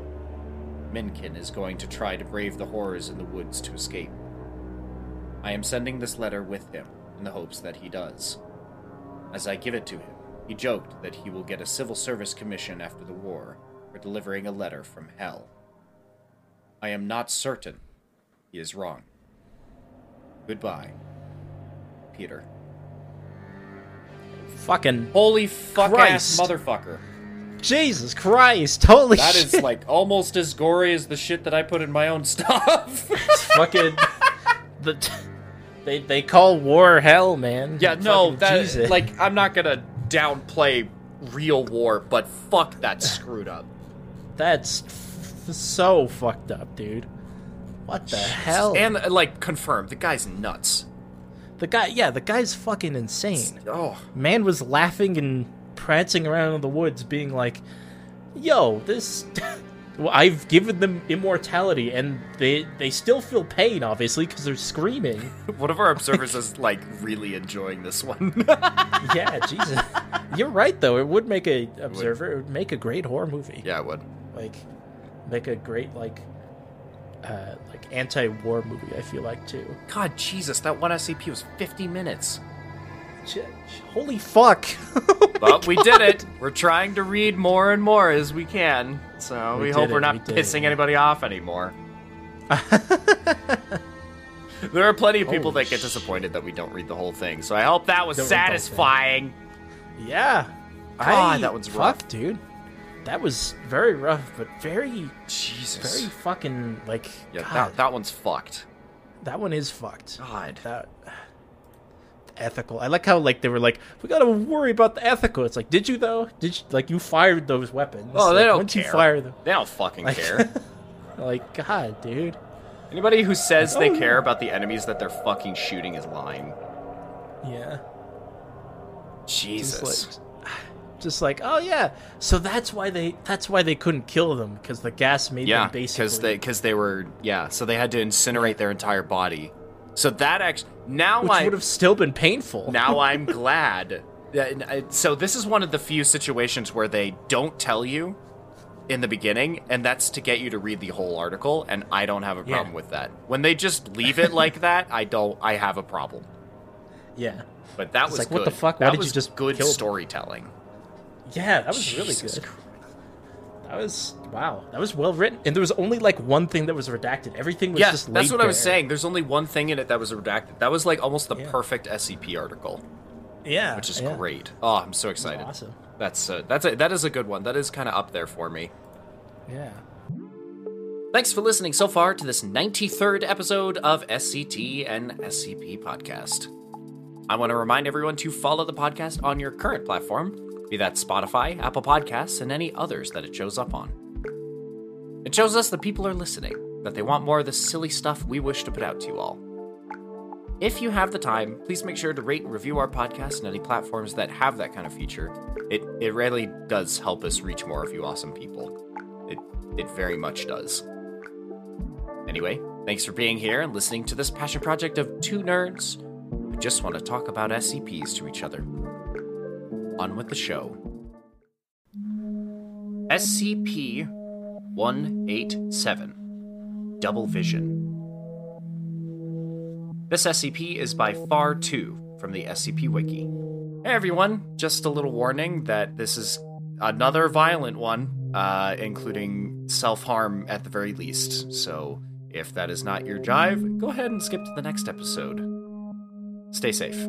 Minkin is going to try to brave the horrors in the woods to escape. I am sending this letter with him in the hopes that he does. As I give it to him, he joked that he will get a civil service commission after the war for delivering a letter from hell. I am not certain he is wrong. Goodbye, Peter. Fucking Holy fuck Christ. ass motherfucker. Jesus Christ! Holy That shit! is like almost as gory as the shit that I put in my own stuff. fucking the they they call war hell, man. yeah, no, that Jesus. like I'm not gonna downplay real war, but fuck that screwed up. that's f- so fucked up, dude. What the hell? And like confirmed, the guy's nuts. The guy, yeah, the guy's fucking insane. Oh, Man was laughing and prancing around in the woods, being like, "Yo, this." I've given them immortality, and they they still feel pain, obviously, because they're screaming. one of our observers is like really enjoying this one. yeah, Jesus. You're right, though. It would make a observer. It would make a great horror movie. yeah, I would. like make a great like uh like anti-war movie i feel like too God, Jesus, that one SCP was 50 minutes. Ch- holy fuck But we did it. We're trying to read more and more as we can. So We we, hope it, we're not we pissing it. anybody off anymore. there are plenty of people Holy that get disappointed that we don't read the whole thing. So I hope that was Don't read the whole thing. satisfying. Yeah. God, I, that one's rough. dude. That was very rough, but very, Jesus. very fucking like. yeah, God, that, that one's fucked. that one is fucked. God. That ethical. I like how like they were like, we gotta worry about the ethical. It's like, did you though? Did you like you fired those weapons? Oh, they don't care. you fire them, They don't fucking Like- care. like God, dude. Anybody who says Oh, they yeah. care about the enemies that they're fucking shooting is lying. Yeah. Jesus. Just like, oh yeah. So that's why they that's why they couldn't kill them because the gas made yeah, them basically. because they because they were yeah, so they had to incinerate their entire body. So that actually now which would have still been painful. now I'm glad. that- uh, So this is one of the few situations where they don't tell you in the beginning, and that's to get you to read the whole article. And I don't have a Yeah. problem with that. When they just leave it like that, I don't. I have a problem. yeah. But that It's was like, good. what the fuck? Why That did you was just good storytelling? Yeah, that was really Jesus good. That was wow. That was well written, and there was only like one thing that was redacted. Everything was Yeah, just that's laid what I was saying. There's only one thing in it that was redacted. That was like almost the Yeah. perfect SCP article, Yeah, which is yeah. great. Oh, I'm so excited. Awesome. That's uh, that's a, that is a good one. That is kind of up there for me. Yeah. Thanks for listening so far to this 93rd episode of SCT and SCP podcast. I want to remind everyone to follow the podcast on your current platform, be that Spotify, Apple Podcasts, and any others that it shows up on. It shows us that people are listening, that they want more of the silly stuff we wish to put out to you all. If you have the time, please make sure to rate and review our podcast on any platforms that have that kind of feature. It it really does help us reach more of you awesome people. It it very much does. Anyway, thanks for being here and listening to this passion project of two nerds who just want to talk about SCPs to each other. On with the show. SCP 187 Double Vision. This SCP is by far two from the SCP Wiki. Hey everyone, just a little warning that this is another violent one, uh, including self harm at the very least. So if that is not your jive, go ahead and skip to the next episode. Stay safe.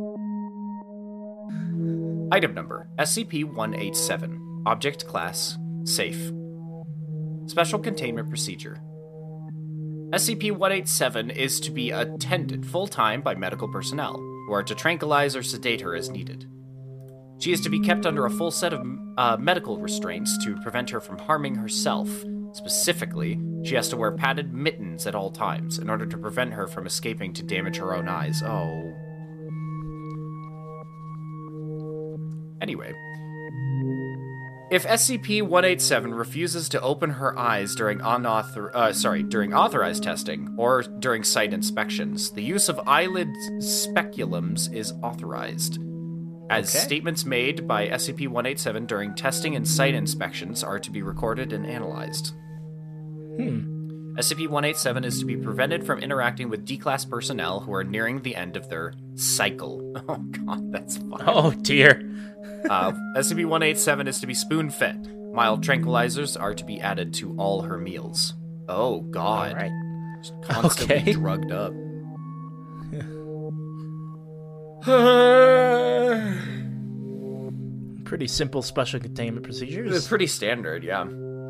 Item number SCP 187. Object class Safe. Special containment procedure. SCP 187 is to be attended full time by medical personnel, who are to tranquilize or sedate her as needed. She is to be kept under a full set of uh, medical restraints to prevent her from harming herself. Specifically, she has to wear padded mittens at all times in order to prevent her from escaping to damage her own eyes. Oh. Anyway, if SCP-187 refuses to open her eyes during unauthor- uh, sorry, during authorized testing or during site inspections, the use of eyelid speculums is authorized. As Okay. statements made by SCP-187 during testing and site inspections are to be recorded and analyzed. Hmm. SCP-187 is to be prevented from interacting with D-class personnel who are nearing the end of their cycle. Oh god, that's fun. Oh dear. Uh, SCP-187 is to be spoon-fed. Mild tranquilizers are to be added to all her meals. Oh God! All right. Just constantly Okay. drugged up. Pretty simple special containment It's procedures. pretty standard, yeah.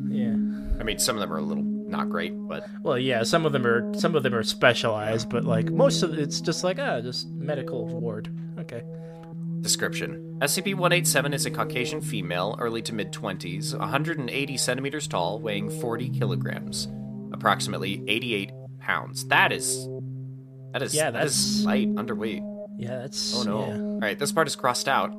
Yeah. I mean, some of them are a little not great, but Well, yeah. Some of them are some of them are specialized, but like most of it's just like ah, just medical ward. Okay. Description: SCP-187 is a Caucasian female, early to mid 20s, 180 centimeters tall, weighing 40 kilograms, approximately 88 pounds. That is, that is, Yeah, that is that's- light, underweight. Yeah, that's. Oh no. yeah. All right, this part is crossed out.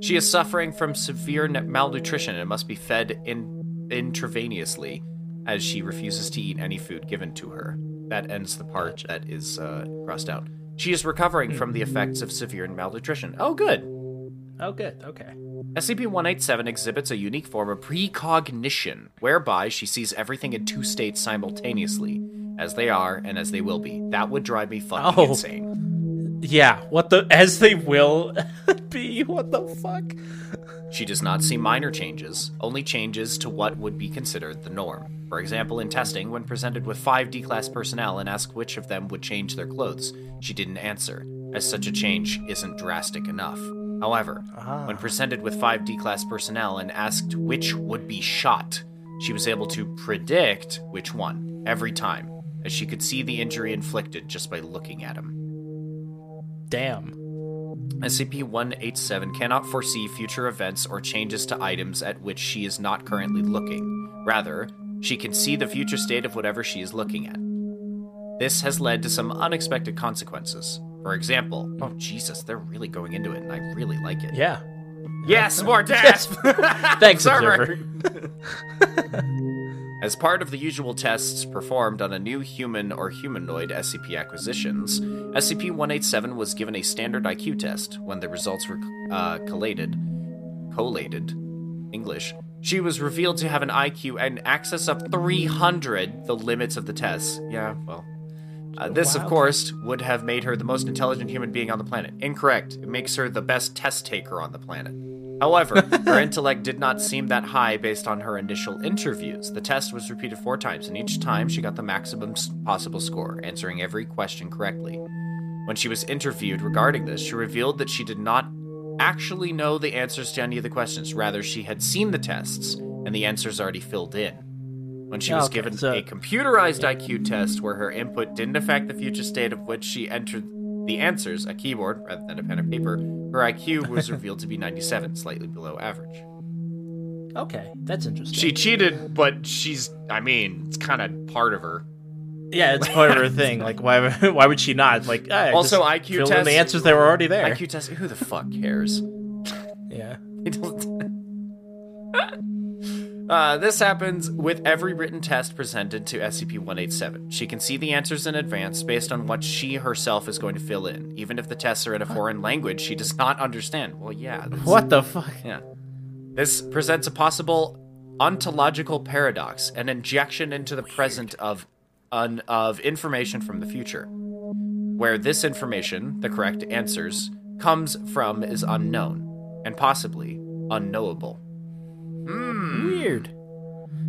She is suffering from severe malnutrition and must be fed in- intravenously as she refuses to eat any food given to her. That ends the part that is uh, crossed out. She is recovering from the effects of severe malnutrition. Oh, good. Oh, good. Okay. SCP 187 exhibits a unique form of precognition, whereby she sees everything in two states simultaneously, as they are and as they will be. That would drive me fucking Oh. insane. Yeah. What the as they will be. What the fuck? She does not see minor changes, only changes to what would be considered the norm. For example, in testing, when presented with five D class personnel and asked which of them would change their clothes, she didn't answer, as such a change isn't drastic enough. However, Ah. when presented with five D class personnel and asked which would be shot, she was able to predict which one every time, as she could see the injury inflicted just by looking at him. Damn. SCP 187 cannot foresee future events or changes to items at which she is not currently looking. Rather, she can see the future state of whatever she is looking at. This has led to some unexpected consequences. For example, oh, oh Jesus, they're really going into it, and I really like it. Yeah. Yes, more death! Thanks, Server. Observer. As part of the usual tests performed on a new human or humanoid SCP acquisitions, SCP 187 was given a standard IQ test. When the results were uh, collated, collated, English, she was revealed to have an IQ and access of 300, the limits of the tests. Yeah, well. Uh, this, of course, would have made her the most intelligent human being on the planet. Incorrect. It makes her the best test taker on the planet. However, her intellect did not seem that high based on her initial interviews. The test was repeated four times, and each time she got the maximum possible score, answering every question correctly. When she was interviewed regarding this, she revealed that she did not actually know the answers to any of the questions. Rather, she had seen the tests, and the answers already filled in. When she was Okay, given so- a computerized IQ test where her input didn't affect the future state of which she entered the answers, a keyboard rather than a pen and paper, her IQ was revealed to be 97, slightly below average. Okay, that's interesting. She cheated, but she's, I mean, it's kind of part of her. yeah, it's part of her thing. Like, why? Why would she not? Like, ah, Also, IQ fill in tests- the answers that were already there. IQ test, who the fuck cares? Yeah. It doesn't- Uh, this happens with every written test presented to SCP 187. She can see the answers in advance based on what she herself is going to fill in. Even if the tests are in a foreign language she does not understand. Well, yeah. What the fuck? Yeah. This presents a possible ontological paradox, an injection into the present of un, of information from the future. Where this information, the correct answers, comes from is unknown and possibly unknowable. Hmm. Weird.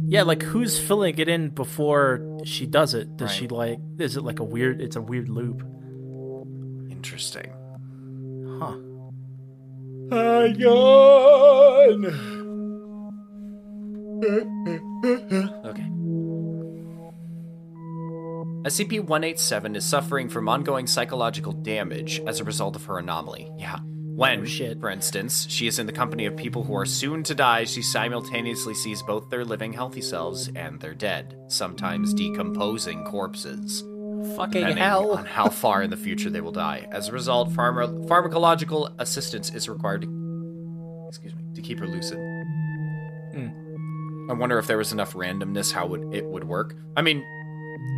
Yeah, like who's filling it in before she does it? Does Right. she like? Is it like a weird? It's a weird loop. Interesting. Huh. Okay. SCP 187 is suffering from ongoing psychological damage as a result of her anomaly. Yeah. When, Oh, shit. for instance, she is in the company of people who are soon to die, she simultaneously sees both their living healthy selves and their dead, sometimes decomposing corpses. Fucking hell. on how far in the future they will die. As a result, pharma- pharmacological assistance is required to, excuse me, to keep her lucid. Hmm. I wonder if there was enough randomness how would it would work. I mean,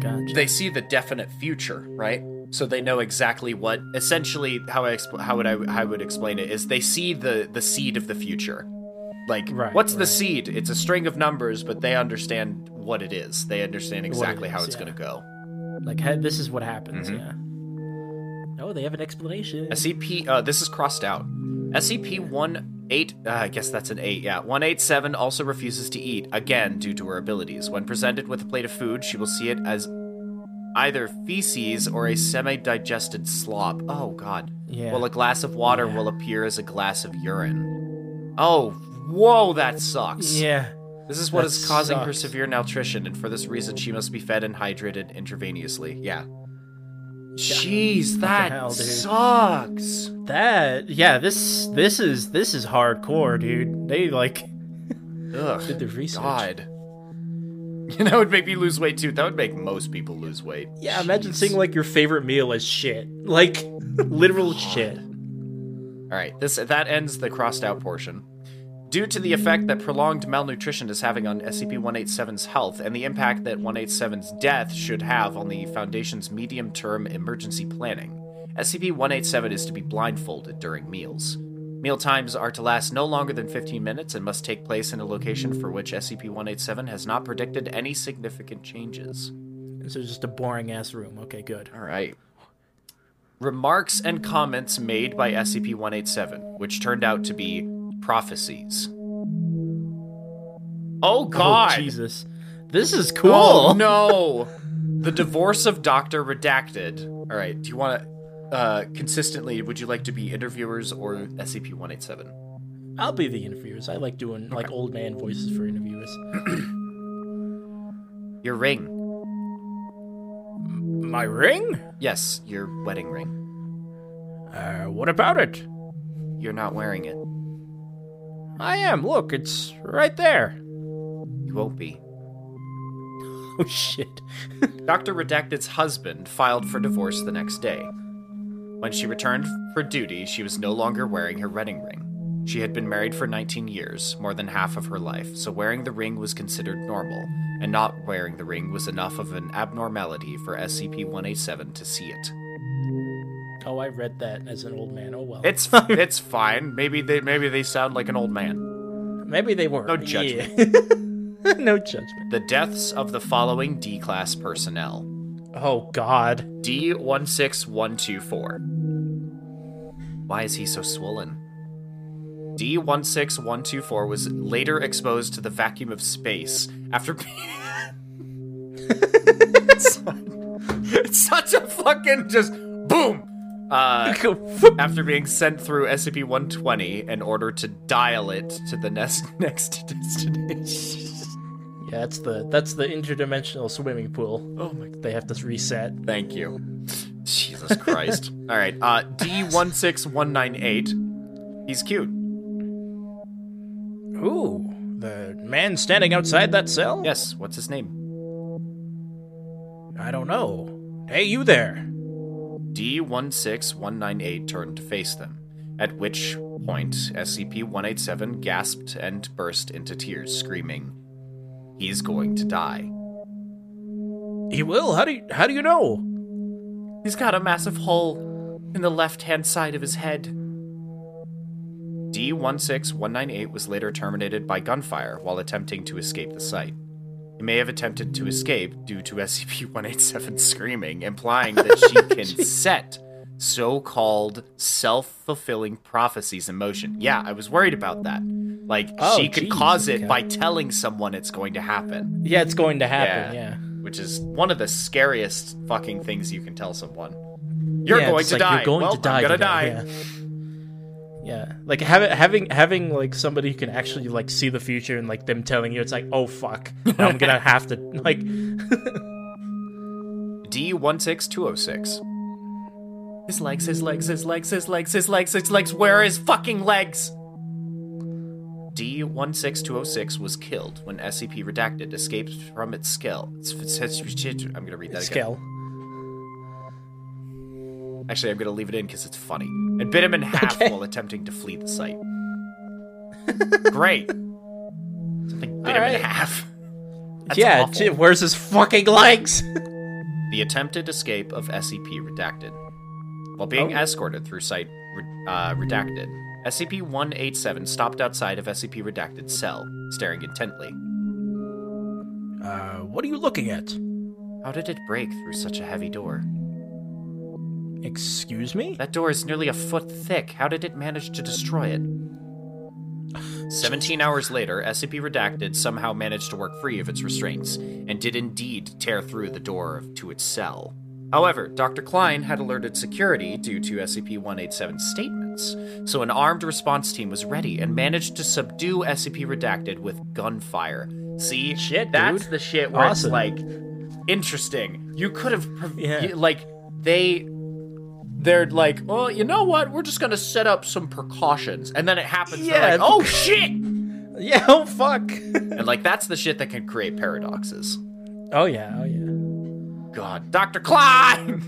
Gotcha. they see the definite future, right? So they know exactly what. Essentially, how I expl- how would I how I would explain it is they see the the seed of the future. Like, Right, what's the seed? It's a string of numbers, but they understand what it is. They understand What it exactly how is, it's yeah. going to go. like ha- this is what happens. Mhm. Yeah. Oh, they have an explanation. SCP. Uh, this is crossed out. SCP one eight. Uh, I guess that's an eight. Yeah, one eight seven also refuses to eat again due to her abilities. When presented with a plate of food, she will see it as either feces or a semi-digested slop. Oh God. Yeah. While a glass of water Yeah. will appear as a glass of urine. Oh, whoa, that sucks. yeah. This is what That is causing her severe malnutrition, and for this reason, she must be fed and hydrated intravenously. Yeah. Jeez, that hell, sucks. That yeah. This this is this is hardcore, dude. They like Ugh. did the research. God. You know, it would make me lose weight too. That would make most people lose weight. Yeah, imagine Jeez. seeing like your favorite meal as shit. Like literal shit. All right, this that ends the crossed out portion. Due to the effect that prolonged malnutrition is having on SCP-187's health and the impact that 187's death should have on the Foundation's medium-term emergency planning, SCP-187 is to be blindfolded during meals. Meal times are to last no longer than 15 minutes and must take place in a location for which SCP-187 has not predicted any significant changes. This is just a boring ass room. Okay, good. All right. Remarks and comments made by SCP 187, which turned out to be prophecies. Oh, oh God! Oh, Jesus. This is oh, cool. Oh, no! The divorce of Dr. Redacted. All right, do you want to. Uh, consistently, would you like to be interviewers or SCP 187? I'll be the interviewers. I like doing like old man voices for interviewers. Your ring. My ring? Yes, your wedding ring. Uh, what about it? You're not wearing it. I am. Look, it's right there. You won't be. Oh shit. Dr. Redacted's husband filed for divorce the next day. When she returned for duty, she was no longer wearing her wedding ring. She had been married for 19 years, more than half of her life, so wearing the ring was considered normal, and not wearing the ring was enough of an abnormality for SCP 187 to see it. Oh, I read that as an old man. Oh well. It's it's fine. Maybe they maybe they sound like an old man. Maybe they were. No judgment. Yeah. no judgment. The deaths of the following D class personnel. Oh God. D16124. Why is he so swollen? D16124 was later exposed to the vacuum of space after being. it's such a fucking just boom! Uh, after being sent through SCP 120 in order to dial it to the next, next destination. Yeah, that's the that's the interdimensional swimming pool. Oh my They have to reset. Thank you. Jesus Christ. All right. Uh, D16198. He's cute. Ooh, the man standing outside that cell? Yes. What's his name? I don't know. Hey, you there? D16198 turned to face them, at which point SCP 187 gasped and burst into tears, screaming, He's going to die. He will. How do you how do you know? He's got a massive hole in the left hand side of his head. D16198 was later terminated by gunfire while attempting to escape the site. He may have attempted to escape due to SCP 187 screaming, implying that she can set so called self fulfilling prophecies in motion. Yeah, I was worried about that. Like, Oh, she could geez, cause it okay. by telling someone it's going to happen. Yeah, it's going to happen. Yeah. Yeah. Which is one of the scariest fucking things you can tell someone. You're Yeah, going to like, die. You're going well, to die. I'm gonna die. Yeah. Yeah, like having having having like somebody who can actually like see the future and like them telling you it's like oh fuck I'm gonna have to like D16206. His legs, his legs, his legs, his legs, his legs, his legs. Where are his fucking legs? D16206 was killed when SCP Redacted escaped from its skull. I'm gonna read that again. scale. Actually, I'm gonna leave it in because it's funny. And bit him in half Okay. while attempting to flee the site. Great. Something bit him Alright. in half. That's yeah, gee, where's his fucking legs? The attempted escape of SCP Redacted. While being Oh. escorted through Site Re- uh, Redacted, SCP 187 stopped outside of SCP Redacted's cell, staring intently. Uh, what are you looking at? How did it break through such a heavy door? Excuse me? That door is nearly a foot thick. How did it manage to destroy it? 17 hours later, SCP Redacted somehow managed to work free of its restraints, and did indeed tear through the door to its cell. However, Dr. Klein had alerted security due to SCP 187's statements, so an armed response team was ready and managed to subdue SCP Redacted with gunfire. See, Shit, that's dude. the shit where it's like interesting. You could have, prov- Yeah. you- like, they they're like, well, you know what? We're just gonna set up some precautions, and then it happens. Yeah. they're like, oh shit! Yeah, oh fuck. And like that's the shit that can create paradoxes. oh yeah, oh yeah. God, Dr. Klein,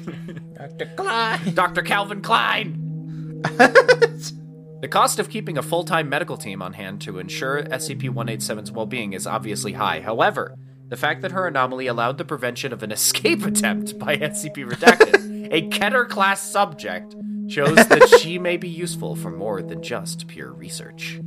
Dr. Klein. Dr. Calvin Klein. The cost of keeping a full-time medical team on hand to ensure SCP-187's well-being is obviously high. However, the fact that her anomaly allowed the prevention of an escape attempt by SCP Redacted, a Keter-class subject, shows that she may be useful for more than just pure research.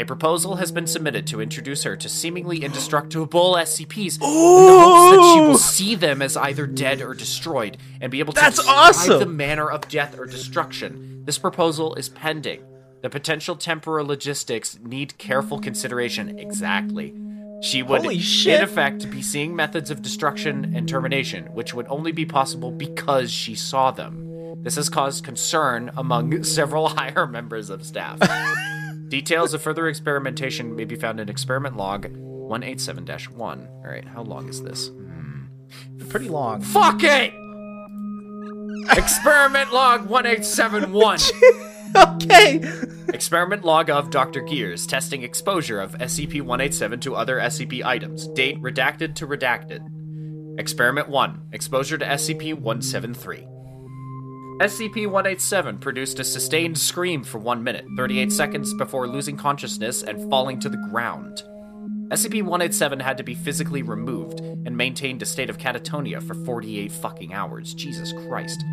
A proposal has been submitted to introduce her to seemingly indestructible SCPs in the hopes that she will see them as either dead or destroyed and be able to That's describe awesome! the manner of death or destruction. This proposal is pending. The potential temporal logistics need careful consideration. Exactly. She would, in effect, be seeing methods of destruction and termination, which would only be possible because she saw them. This has caused concern among several higher members of staff. Details of further experimentation may be found in experiment log 187 1. All right, how long is this? Hmm. Pretty long. Fuck it! Experiment log 1871. okay. Experiment log of Dr. Gears testing exposure of SCP 187 to other SCP items. Date redacted to redacted. Experiment 1 Exposure to SCP 173. SCP 187 produced a sustained scream for 1 minute, 38 seconds before losing consciousness and falling to the ground. SCP 187 had to be physically removed and maintained a state of catatonia for 48 fucking hours. Jesus Christ.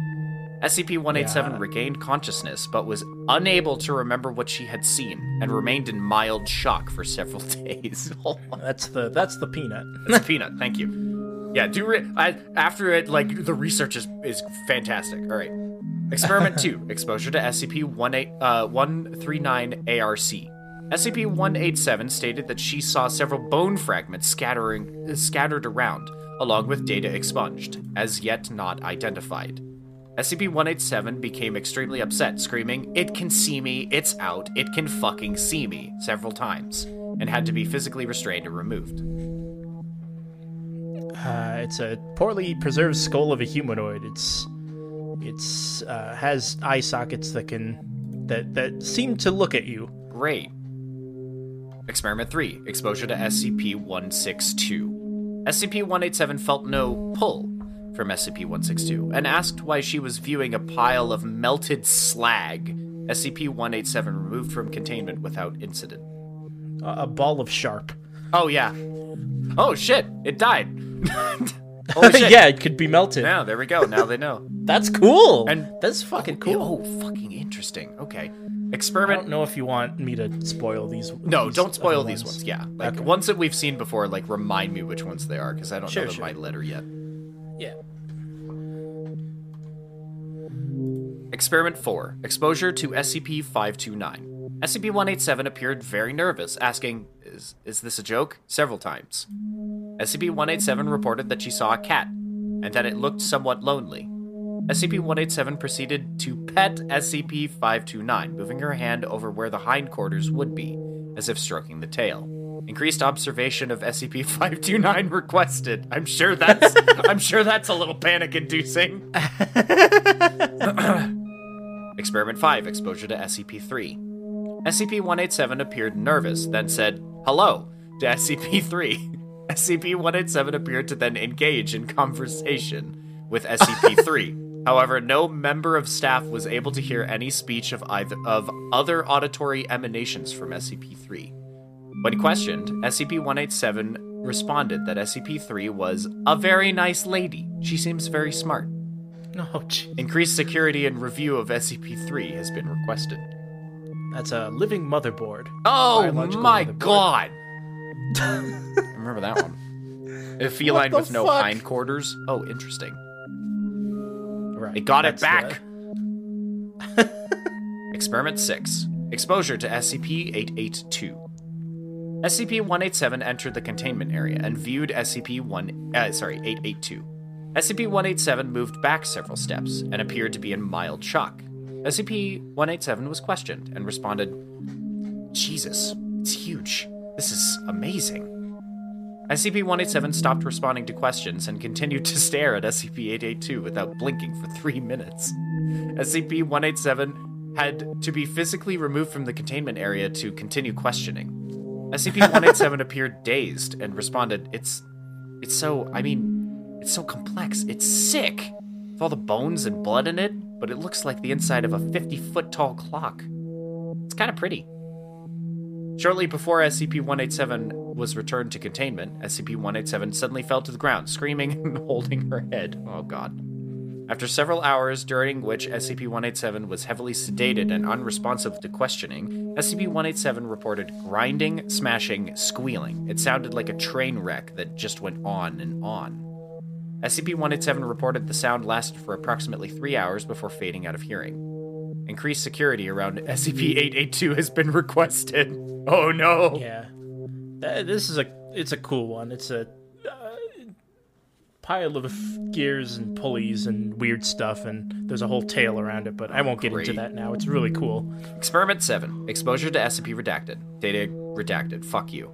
SCP 187 Yeah. regained consciousness but was unable to remember what she had seen and remained in mild shock for several days. That's the that's the peanut. That's peanut. Thank you. Yeah, do re- I, after it like the research is is fantastic. All right. Experiment 2. Exposure to SCP-18 uh 139 ARC. SCP-187 stated that she saw several bone fragments scattering uh, scattered around along with data expunged, as yet not identified. SCP-187 became extremely upset, screaming, "It can see me, it's out, it can fucking see me," several times, and had to be physically restrained and removed. Uh, it's a poorly preserved skull of a humanoid. It's it's uh, has eye sockets that can that that seem to look at you. Great. Experiment 3 Exposure to SCP 162. SCP 187 felt no pull from SCP 162 and asked why she was viewing a pile of melted slag. SCP 187 removed from containment without incident. A, a ball of sharp. Oh, yeah. Oh, shit. It died. Oh, Holy yeah, it could be melted. Now, there we go. Now they know. That's cool. And- that's fucking cool. Oh, fucking interesting. Okay. I Experiment don't know if you want me to spoil these. No, these don't spoil other these ones. Yeah, like Okay. ones that we've seen before. Like remind me which ones they are because I don't Sure, know them sure. by letter yet. Yeah. Experiment four: Exposure to SCP-529. SCP-187 appeared very nervous, asking, "Is is this a joke?" several times. SCP-187 reported that she saw a cat and that it looked somewhat lonely. SCP-187 proceeded to pet SCP-529, moving her hand over where the hindquarters would be, as if stroking the tail. Increased observation of SCP-529 requested. I'm sure that's I'm sure that's a little panic-inducing. Experiment 5 Exposure to SCP 3. SCP 187 appeared nervous, then said, Hello, to SCP 3. SCP 187 appeared to then engage in conversation with SCP 3. However, no member of staff was able to hear any speech of either of other auditory emanations from SCP 3. When questioned, SCP 187 responded that SCP 3 was a very nice lady. She seems very smart. Increased security and review of SCP-3 has been requested. that's a living motherboard. Oh my motherboard. god! I remember that one. A feline with no fuck? hindquarters. Oh, interesting. Right. It got it back. Experiment 6. Exposure to SCP-882. SCP-187 entered the containment area and viewed SCP-1 uh, sorry, 882. SCP-187 moved back several steps and appeared to be in mild shock. SCP-187 was questioned and responded, "Jesus, it's huge. This is amazing." SCP-187 stopped responding to questions and continued to stare at SCP-882 without blinking for 3 minutes. SCP-187 had to be physically removed from the containment area to continue questioning. SCP-187 appeared dazed and responded, "It's it's so, I mean, it's so complex. It's sick. With all the bones and blood in it, but it looks like the inside of a 50-foot tall clock. It's kind of pretty." Shortly before SCP-187 was returned to containment, SCP-187 suddenly fell to the ground, screaming and holding her head. Oh god. After several hours, during which SCP 187 was heavily sedated and unresponsive to questioning, SCP 187 reported grinding, smashing, squealing. It sounded like a train wreck that just went on and on. SCP 187 reported the sound lasted for approximately three hours before fading out of hearing. Increased security around SCP 882 has been requested. Oh no! Yeah. This is a it's a cool one. It's a uh, pile of gears and pulleys and weird stuff, and there's a whole tale around it. But I won't get into that now. It's really cool. Experiment 7. Exposure to SCP redacted. Data redacted. Fuck you.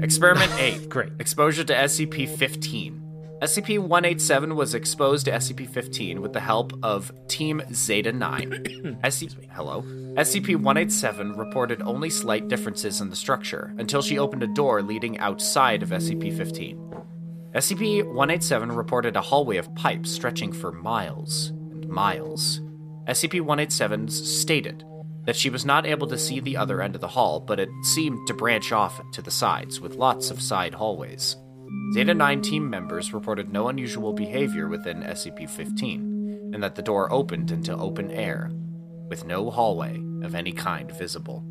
Experiment 8. Great. Exposure to SCP 15. SCP 187 was exposed to SCP 15 with the help of Team Zeta 9. SCP, hello. SCP 187 reported only slight differences in the structure until she opened a door leading outside of SCP 15. SCP 187 reported a hallway of pipes stretching for miles and miles. SCP 187 stated that she was not able to see the other end of the hall, but it seemed to branch off to the sides, with lots of side hallways. Zeta 9 team members reported no unusual behavior within SCP 15, and that the door opened into open air, with no hallway of any kind visible.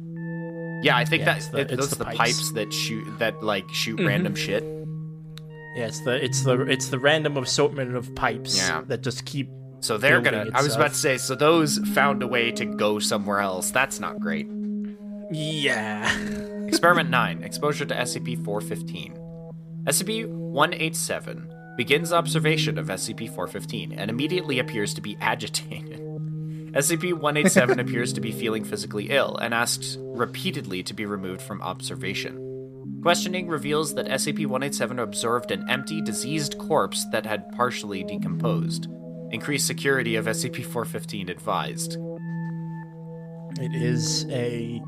Yeah, I think yeah, that's the, it, those the, the pipes. pipes. that shoot that like shoot mm-hmm. random shit. Yeah, it's the it's the it's the random assortment of pipes yeah. that just keep. So they're gonna. Itself. I was about to say. So those found a way to go somewhere else. That's not great. Yeah. Experiment nine: Exposure to SCP-415. SCP-187 begins observation of SCP-415 and immediately appears to be agitated. SCP-187 appears to be feeling physically ill and asks repeatedly to be removed from observation. Questioning reveals that SCP-187 observed an empty, diseased corpse that had partially decomposed. Increased security of SCP-415 advised. It is a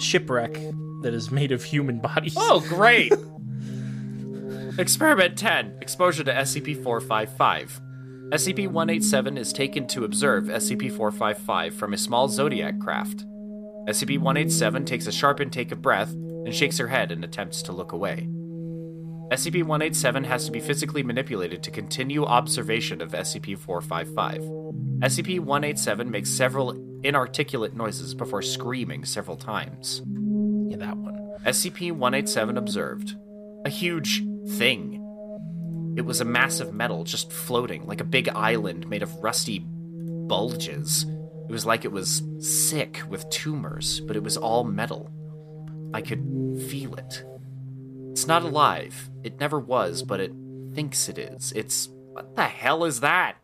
shipwreck that is made of human bodies. Oh, great! Experiment 10 Exposure to SCP 455. SCP 187 is taken to observe SCP 455 from a small Zodiac craft. SCP 187 takes a sharp intake of breath and shakes her head and attempts to look away. SCP 187 has to be physically manipulated to continue observation of SCP 455. SCP 187 makes several inarticulate noises before screaming several times. Yeah, that one. SCP 187 observed a huge thing. It was a massive metal just floating like a big island made of rusty bulges. It was like it was sick with tumors, but it was all metal. I could feel it. It's not alive. It never was, but it thinks it is. It's. What the hell is that?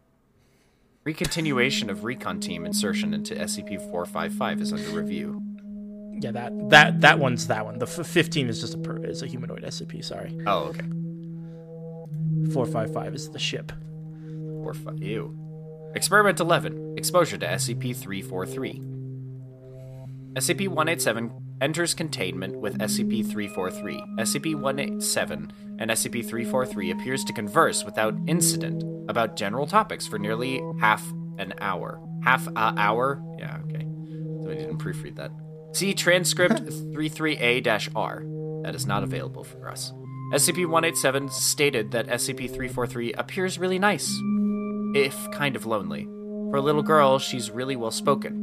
Recontinuation of recon team insertion into SCP 455 is under review. Yeah, that that that one's that one. The f- fifteen is just a per- is a humanoid SCP. Sorry, Oh, okay. four five five is the ship. Or fi- ew. Experiment 11 Exposure to SCP 343. SCP 187 enters containment with SCP 343. SCP 187 and SCP 343 appears to converse without incident about general topics for nearly half an hour. Half a hour? Yeah, okay. So I didn't proofread that. See transcript 33A R. That is not available for us. SCP 187 stated that SCP 343 appears really nice if kind of lonely. For a little girl, she's really well spoken.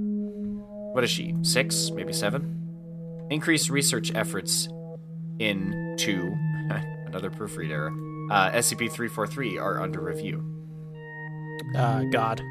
What is she? Six? Maybe seven? Increased research efforts into another proofread error. Uh, SCP 343 are under review. Uh, God.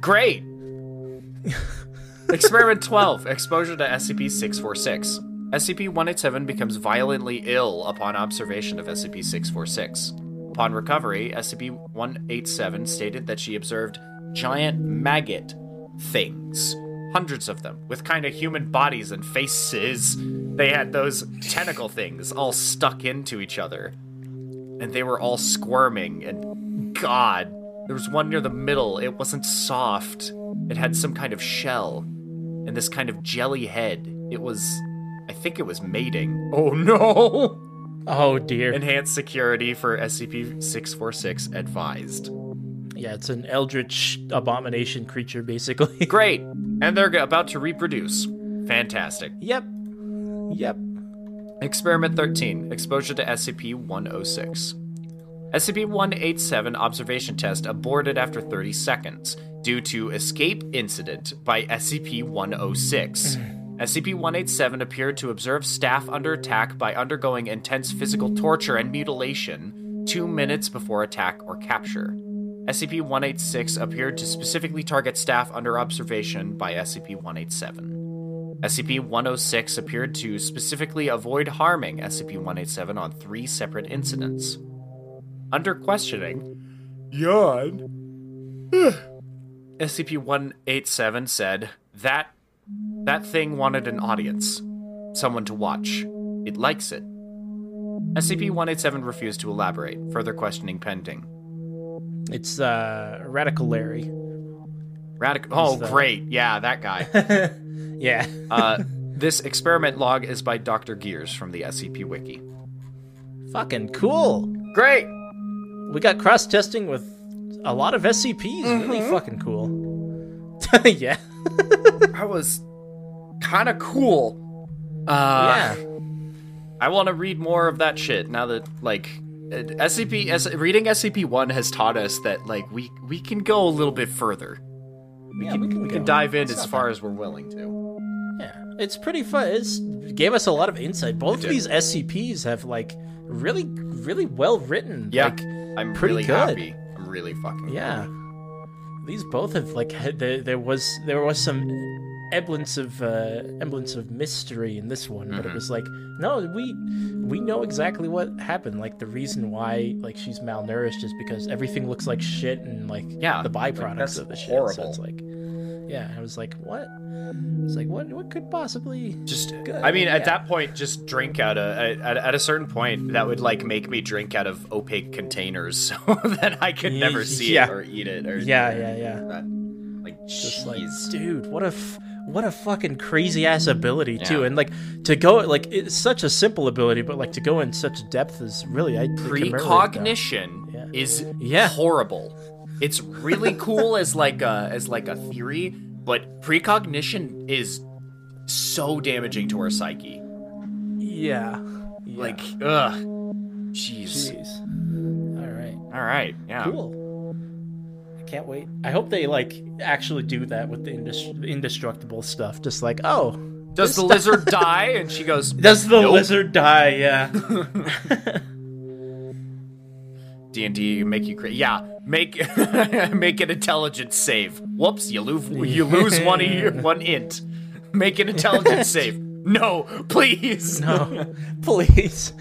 Great! Experiment 12 Exposure to SCP 646. SCP 187 becomes violently ill upon observation of SCP 646. Upon recovery, SCP 187 stated that she observed giant maggot things. Hundreds of them, with kind of human bodies and faces. They had those tentacle things all stuck into each other. And they were all squirming, and God, there was one near the middle. It wasn't soft, it had some kind of shell and this kind of jelly head. It was. I think it was mating. Oh no! Oh dear. Enhanced security for SCP 646 advised. yeah, it's an eldritch abomination creature, basically. Great! And they're about to reproduce. Fantastic. yep. Yep. Experiment 13 Exposure to SCP 106. SCP 187 observation test aborted after 30 seconds due to escape incident by SCP 106. Mm. SCP 187 appeared to observe staff under attack by undergoing intense physical torture and mutilation two minutes before attack or capture. SCP 186 appeared to specifically target staff under observation by SCP 187. SCP 106 appeared to specifically avoid harming SCP 187 on three separate incidents. Under questioning, yawn. SCP 187 said that that thing wanted an audience, someone to watch. It likes it. SCP 187 refused to elaborate, further questioning pending. It's uh, Radical Larry. Radical. Oh, the- great. Yeah, that guy. Yeah. Uh, this experiment log is by Dr. Gears from the SCP Wiki. Fucking cool. Great! We got cross testing with a lot of SCPs. Really Mm-hmm. fucking cool. yeah. That was kind of cool. Uh, yeah. I want to read more of that shit now that, like, uh, SCP, S- reading SCP 1 has taught us that, like, we, we can go a little bit further. We Yeah, can, we can we can dive in It's as not far as we're willing to. Yeah, it's pretty fun. It's gave us a lot of insight. Both of these SCPs have like really, really well written. Yeah, like, I'm pretty really good. happy. I'm really fucking yeah. These both have like had, there, there was there was some semblance of uh, semblance of mystery in this one, Mm-hmm. but it was like no, we we know exactly what happened. Like the reason why like she's malnourished is because everything looks like shit and like Yeah, the byproducts that's of the shit. horrible. So it's like yeah, I was like what? It's like what what could possibly just Good. i mean at Yeah. that point just drink out of at, at a certain point that would like make me drink out of opaque containers so that i could never see Yeah. it or eat it or Yeah, yeah, yeah. that. like Just like, dude, what a f- what a fucking crazy ass ability too, Yeah. and like to go like it's such a simple ability, but like to go in such depth is really I precognition Yeah. is Yeah. horrible it's really cool as like a as like a theory but precognition is so damaging to our psyche Yeah. yeah. like ugh jeez jeez. All right. all right yeah Cool. I can't wait. I hope they like actually do that with the indus- indestructible stuff. Just like, oh, does the lizard die and she goes does the Nope. lizard die? Yeah. D and D make you cra- yeah make make an intelligence save. Whoops, you lose you lose one e- one int. Make an intelligence save. No, please. No, please.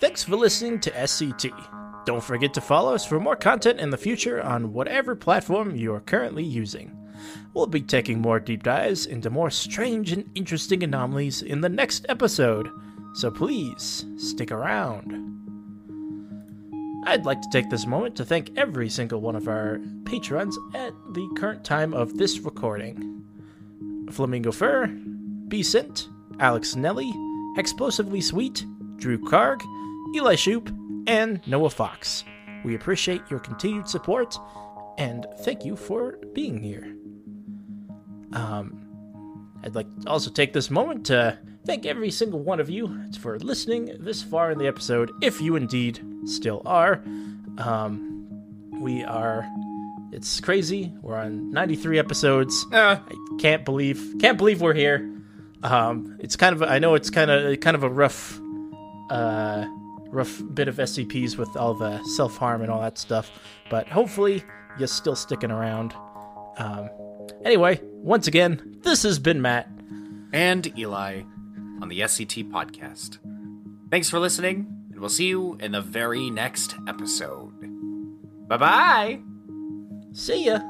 Thanks for listening to SCT. Don't forget to follow us for more content in the future on whatever platform you are currently using. We'll be taking more deep dives into more strange and interesting anomalies in the next episode, so please stick around. I'd like to take this moment to thank every single one of our patrons at the current time of this recording. Flamingo Fur, Becent, Alex Nelly, Explosively Sweet, Drew Karg, Eli Shoop, and Noah Fox. We appreciate your continued support and thank you for being here. Um, I'd like to also take this moment to thank every single one of you for listening this far in the episode, if you indeed still are. Um, we are. It's crazy. We're on 93 episodes. Uh, I can't believe can't believe we're here. Um, it's kind of I know it's kind of kind of a rough, uh, rough bit of SCPs with all the self harm and all that stuff, but hopefully you're still sticking around. Um, anyway, once again, this has been Matt. and Eli on the SCT podcast. Thanks for listening, and we'll see you in the very next episode. Bye bye. See ya.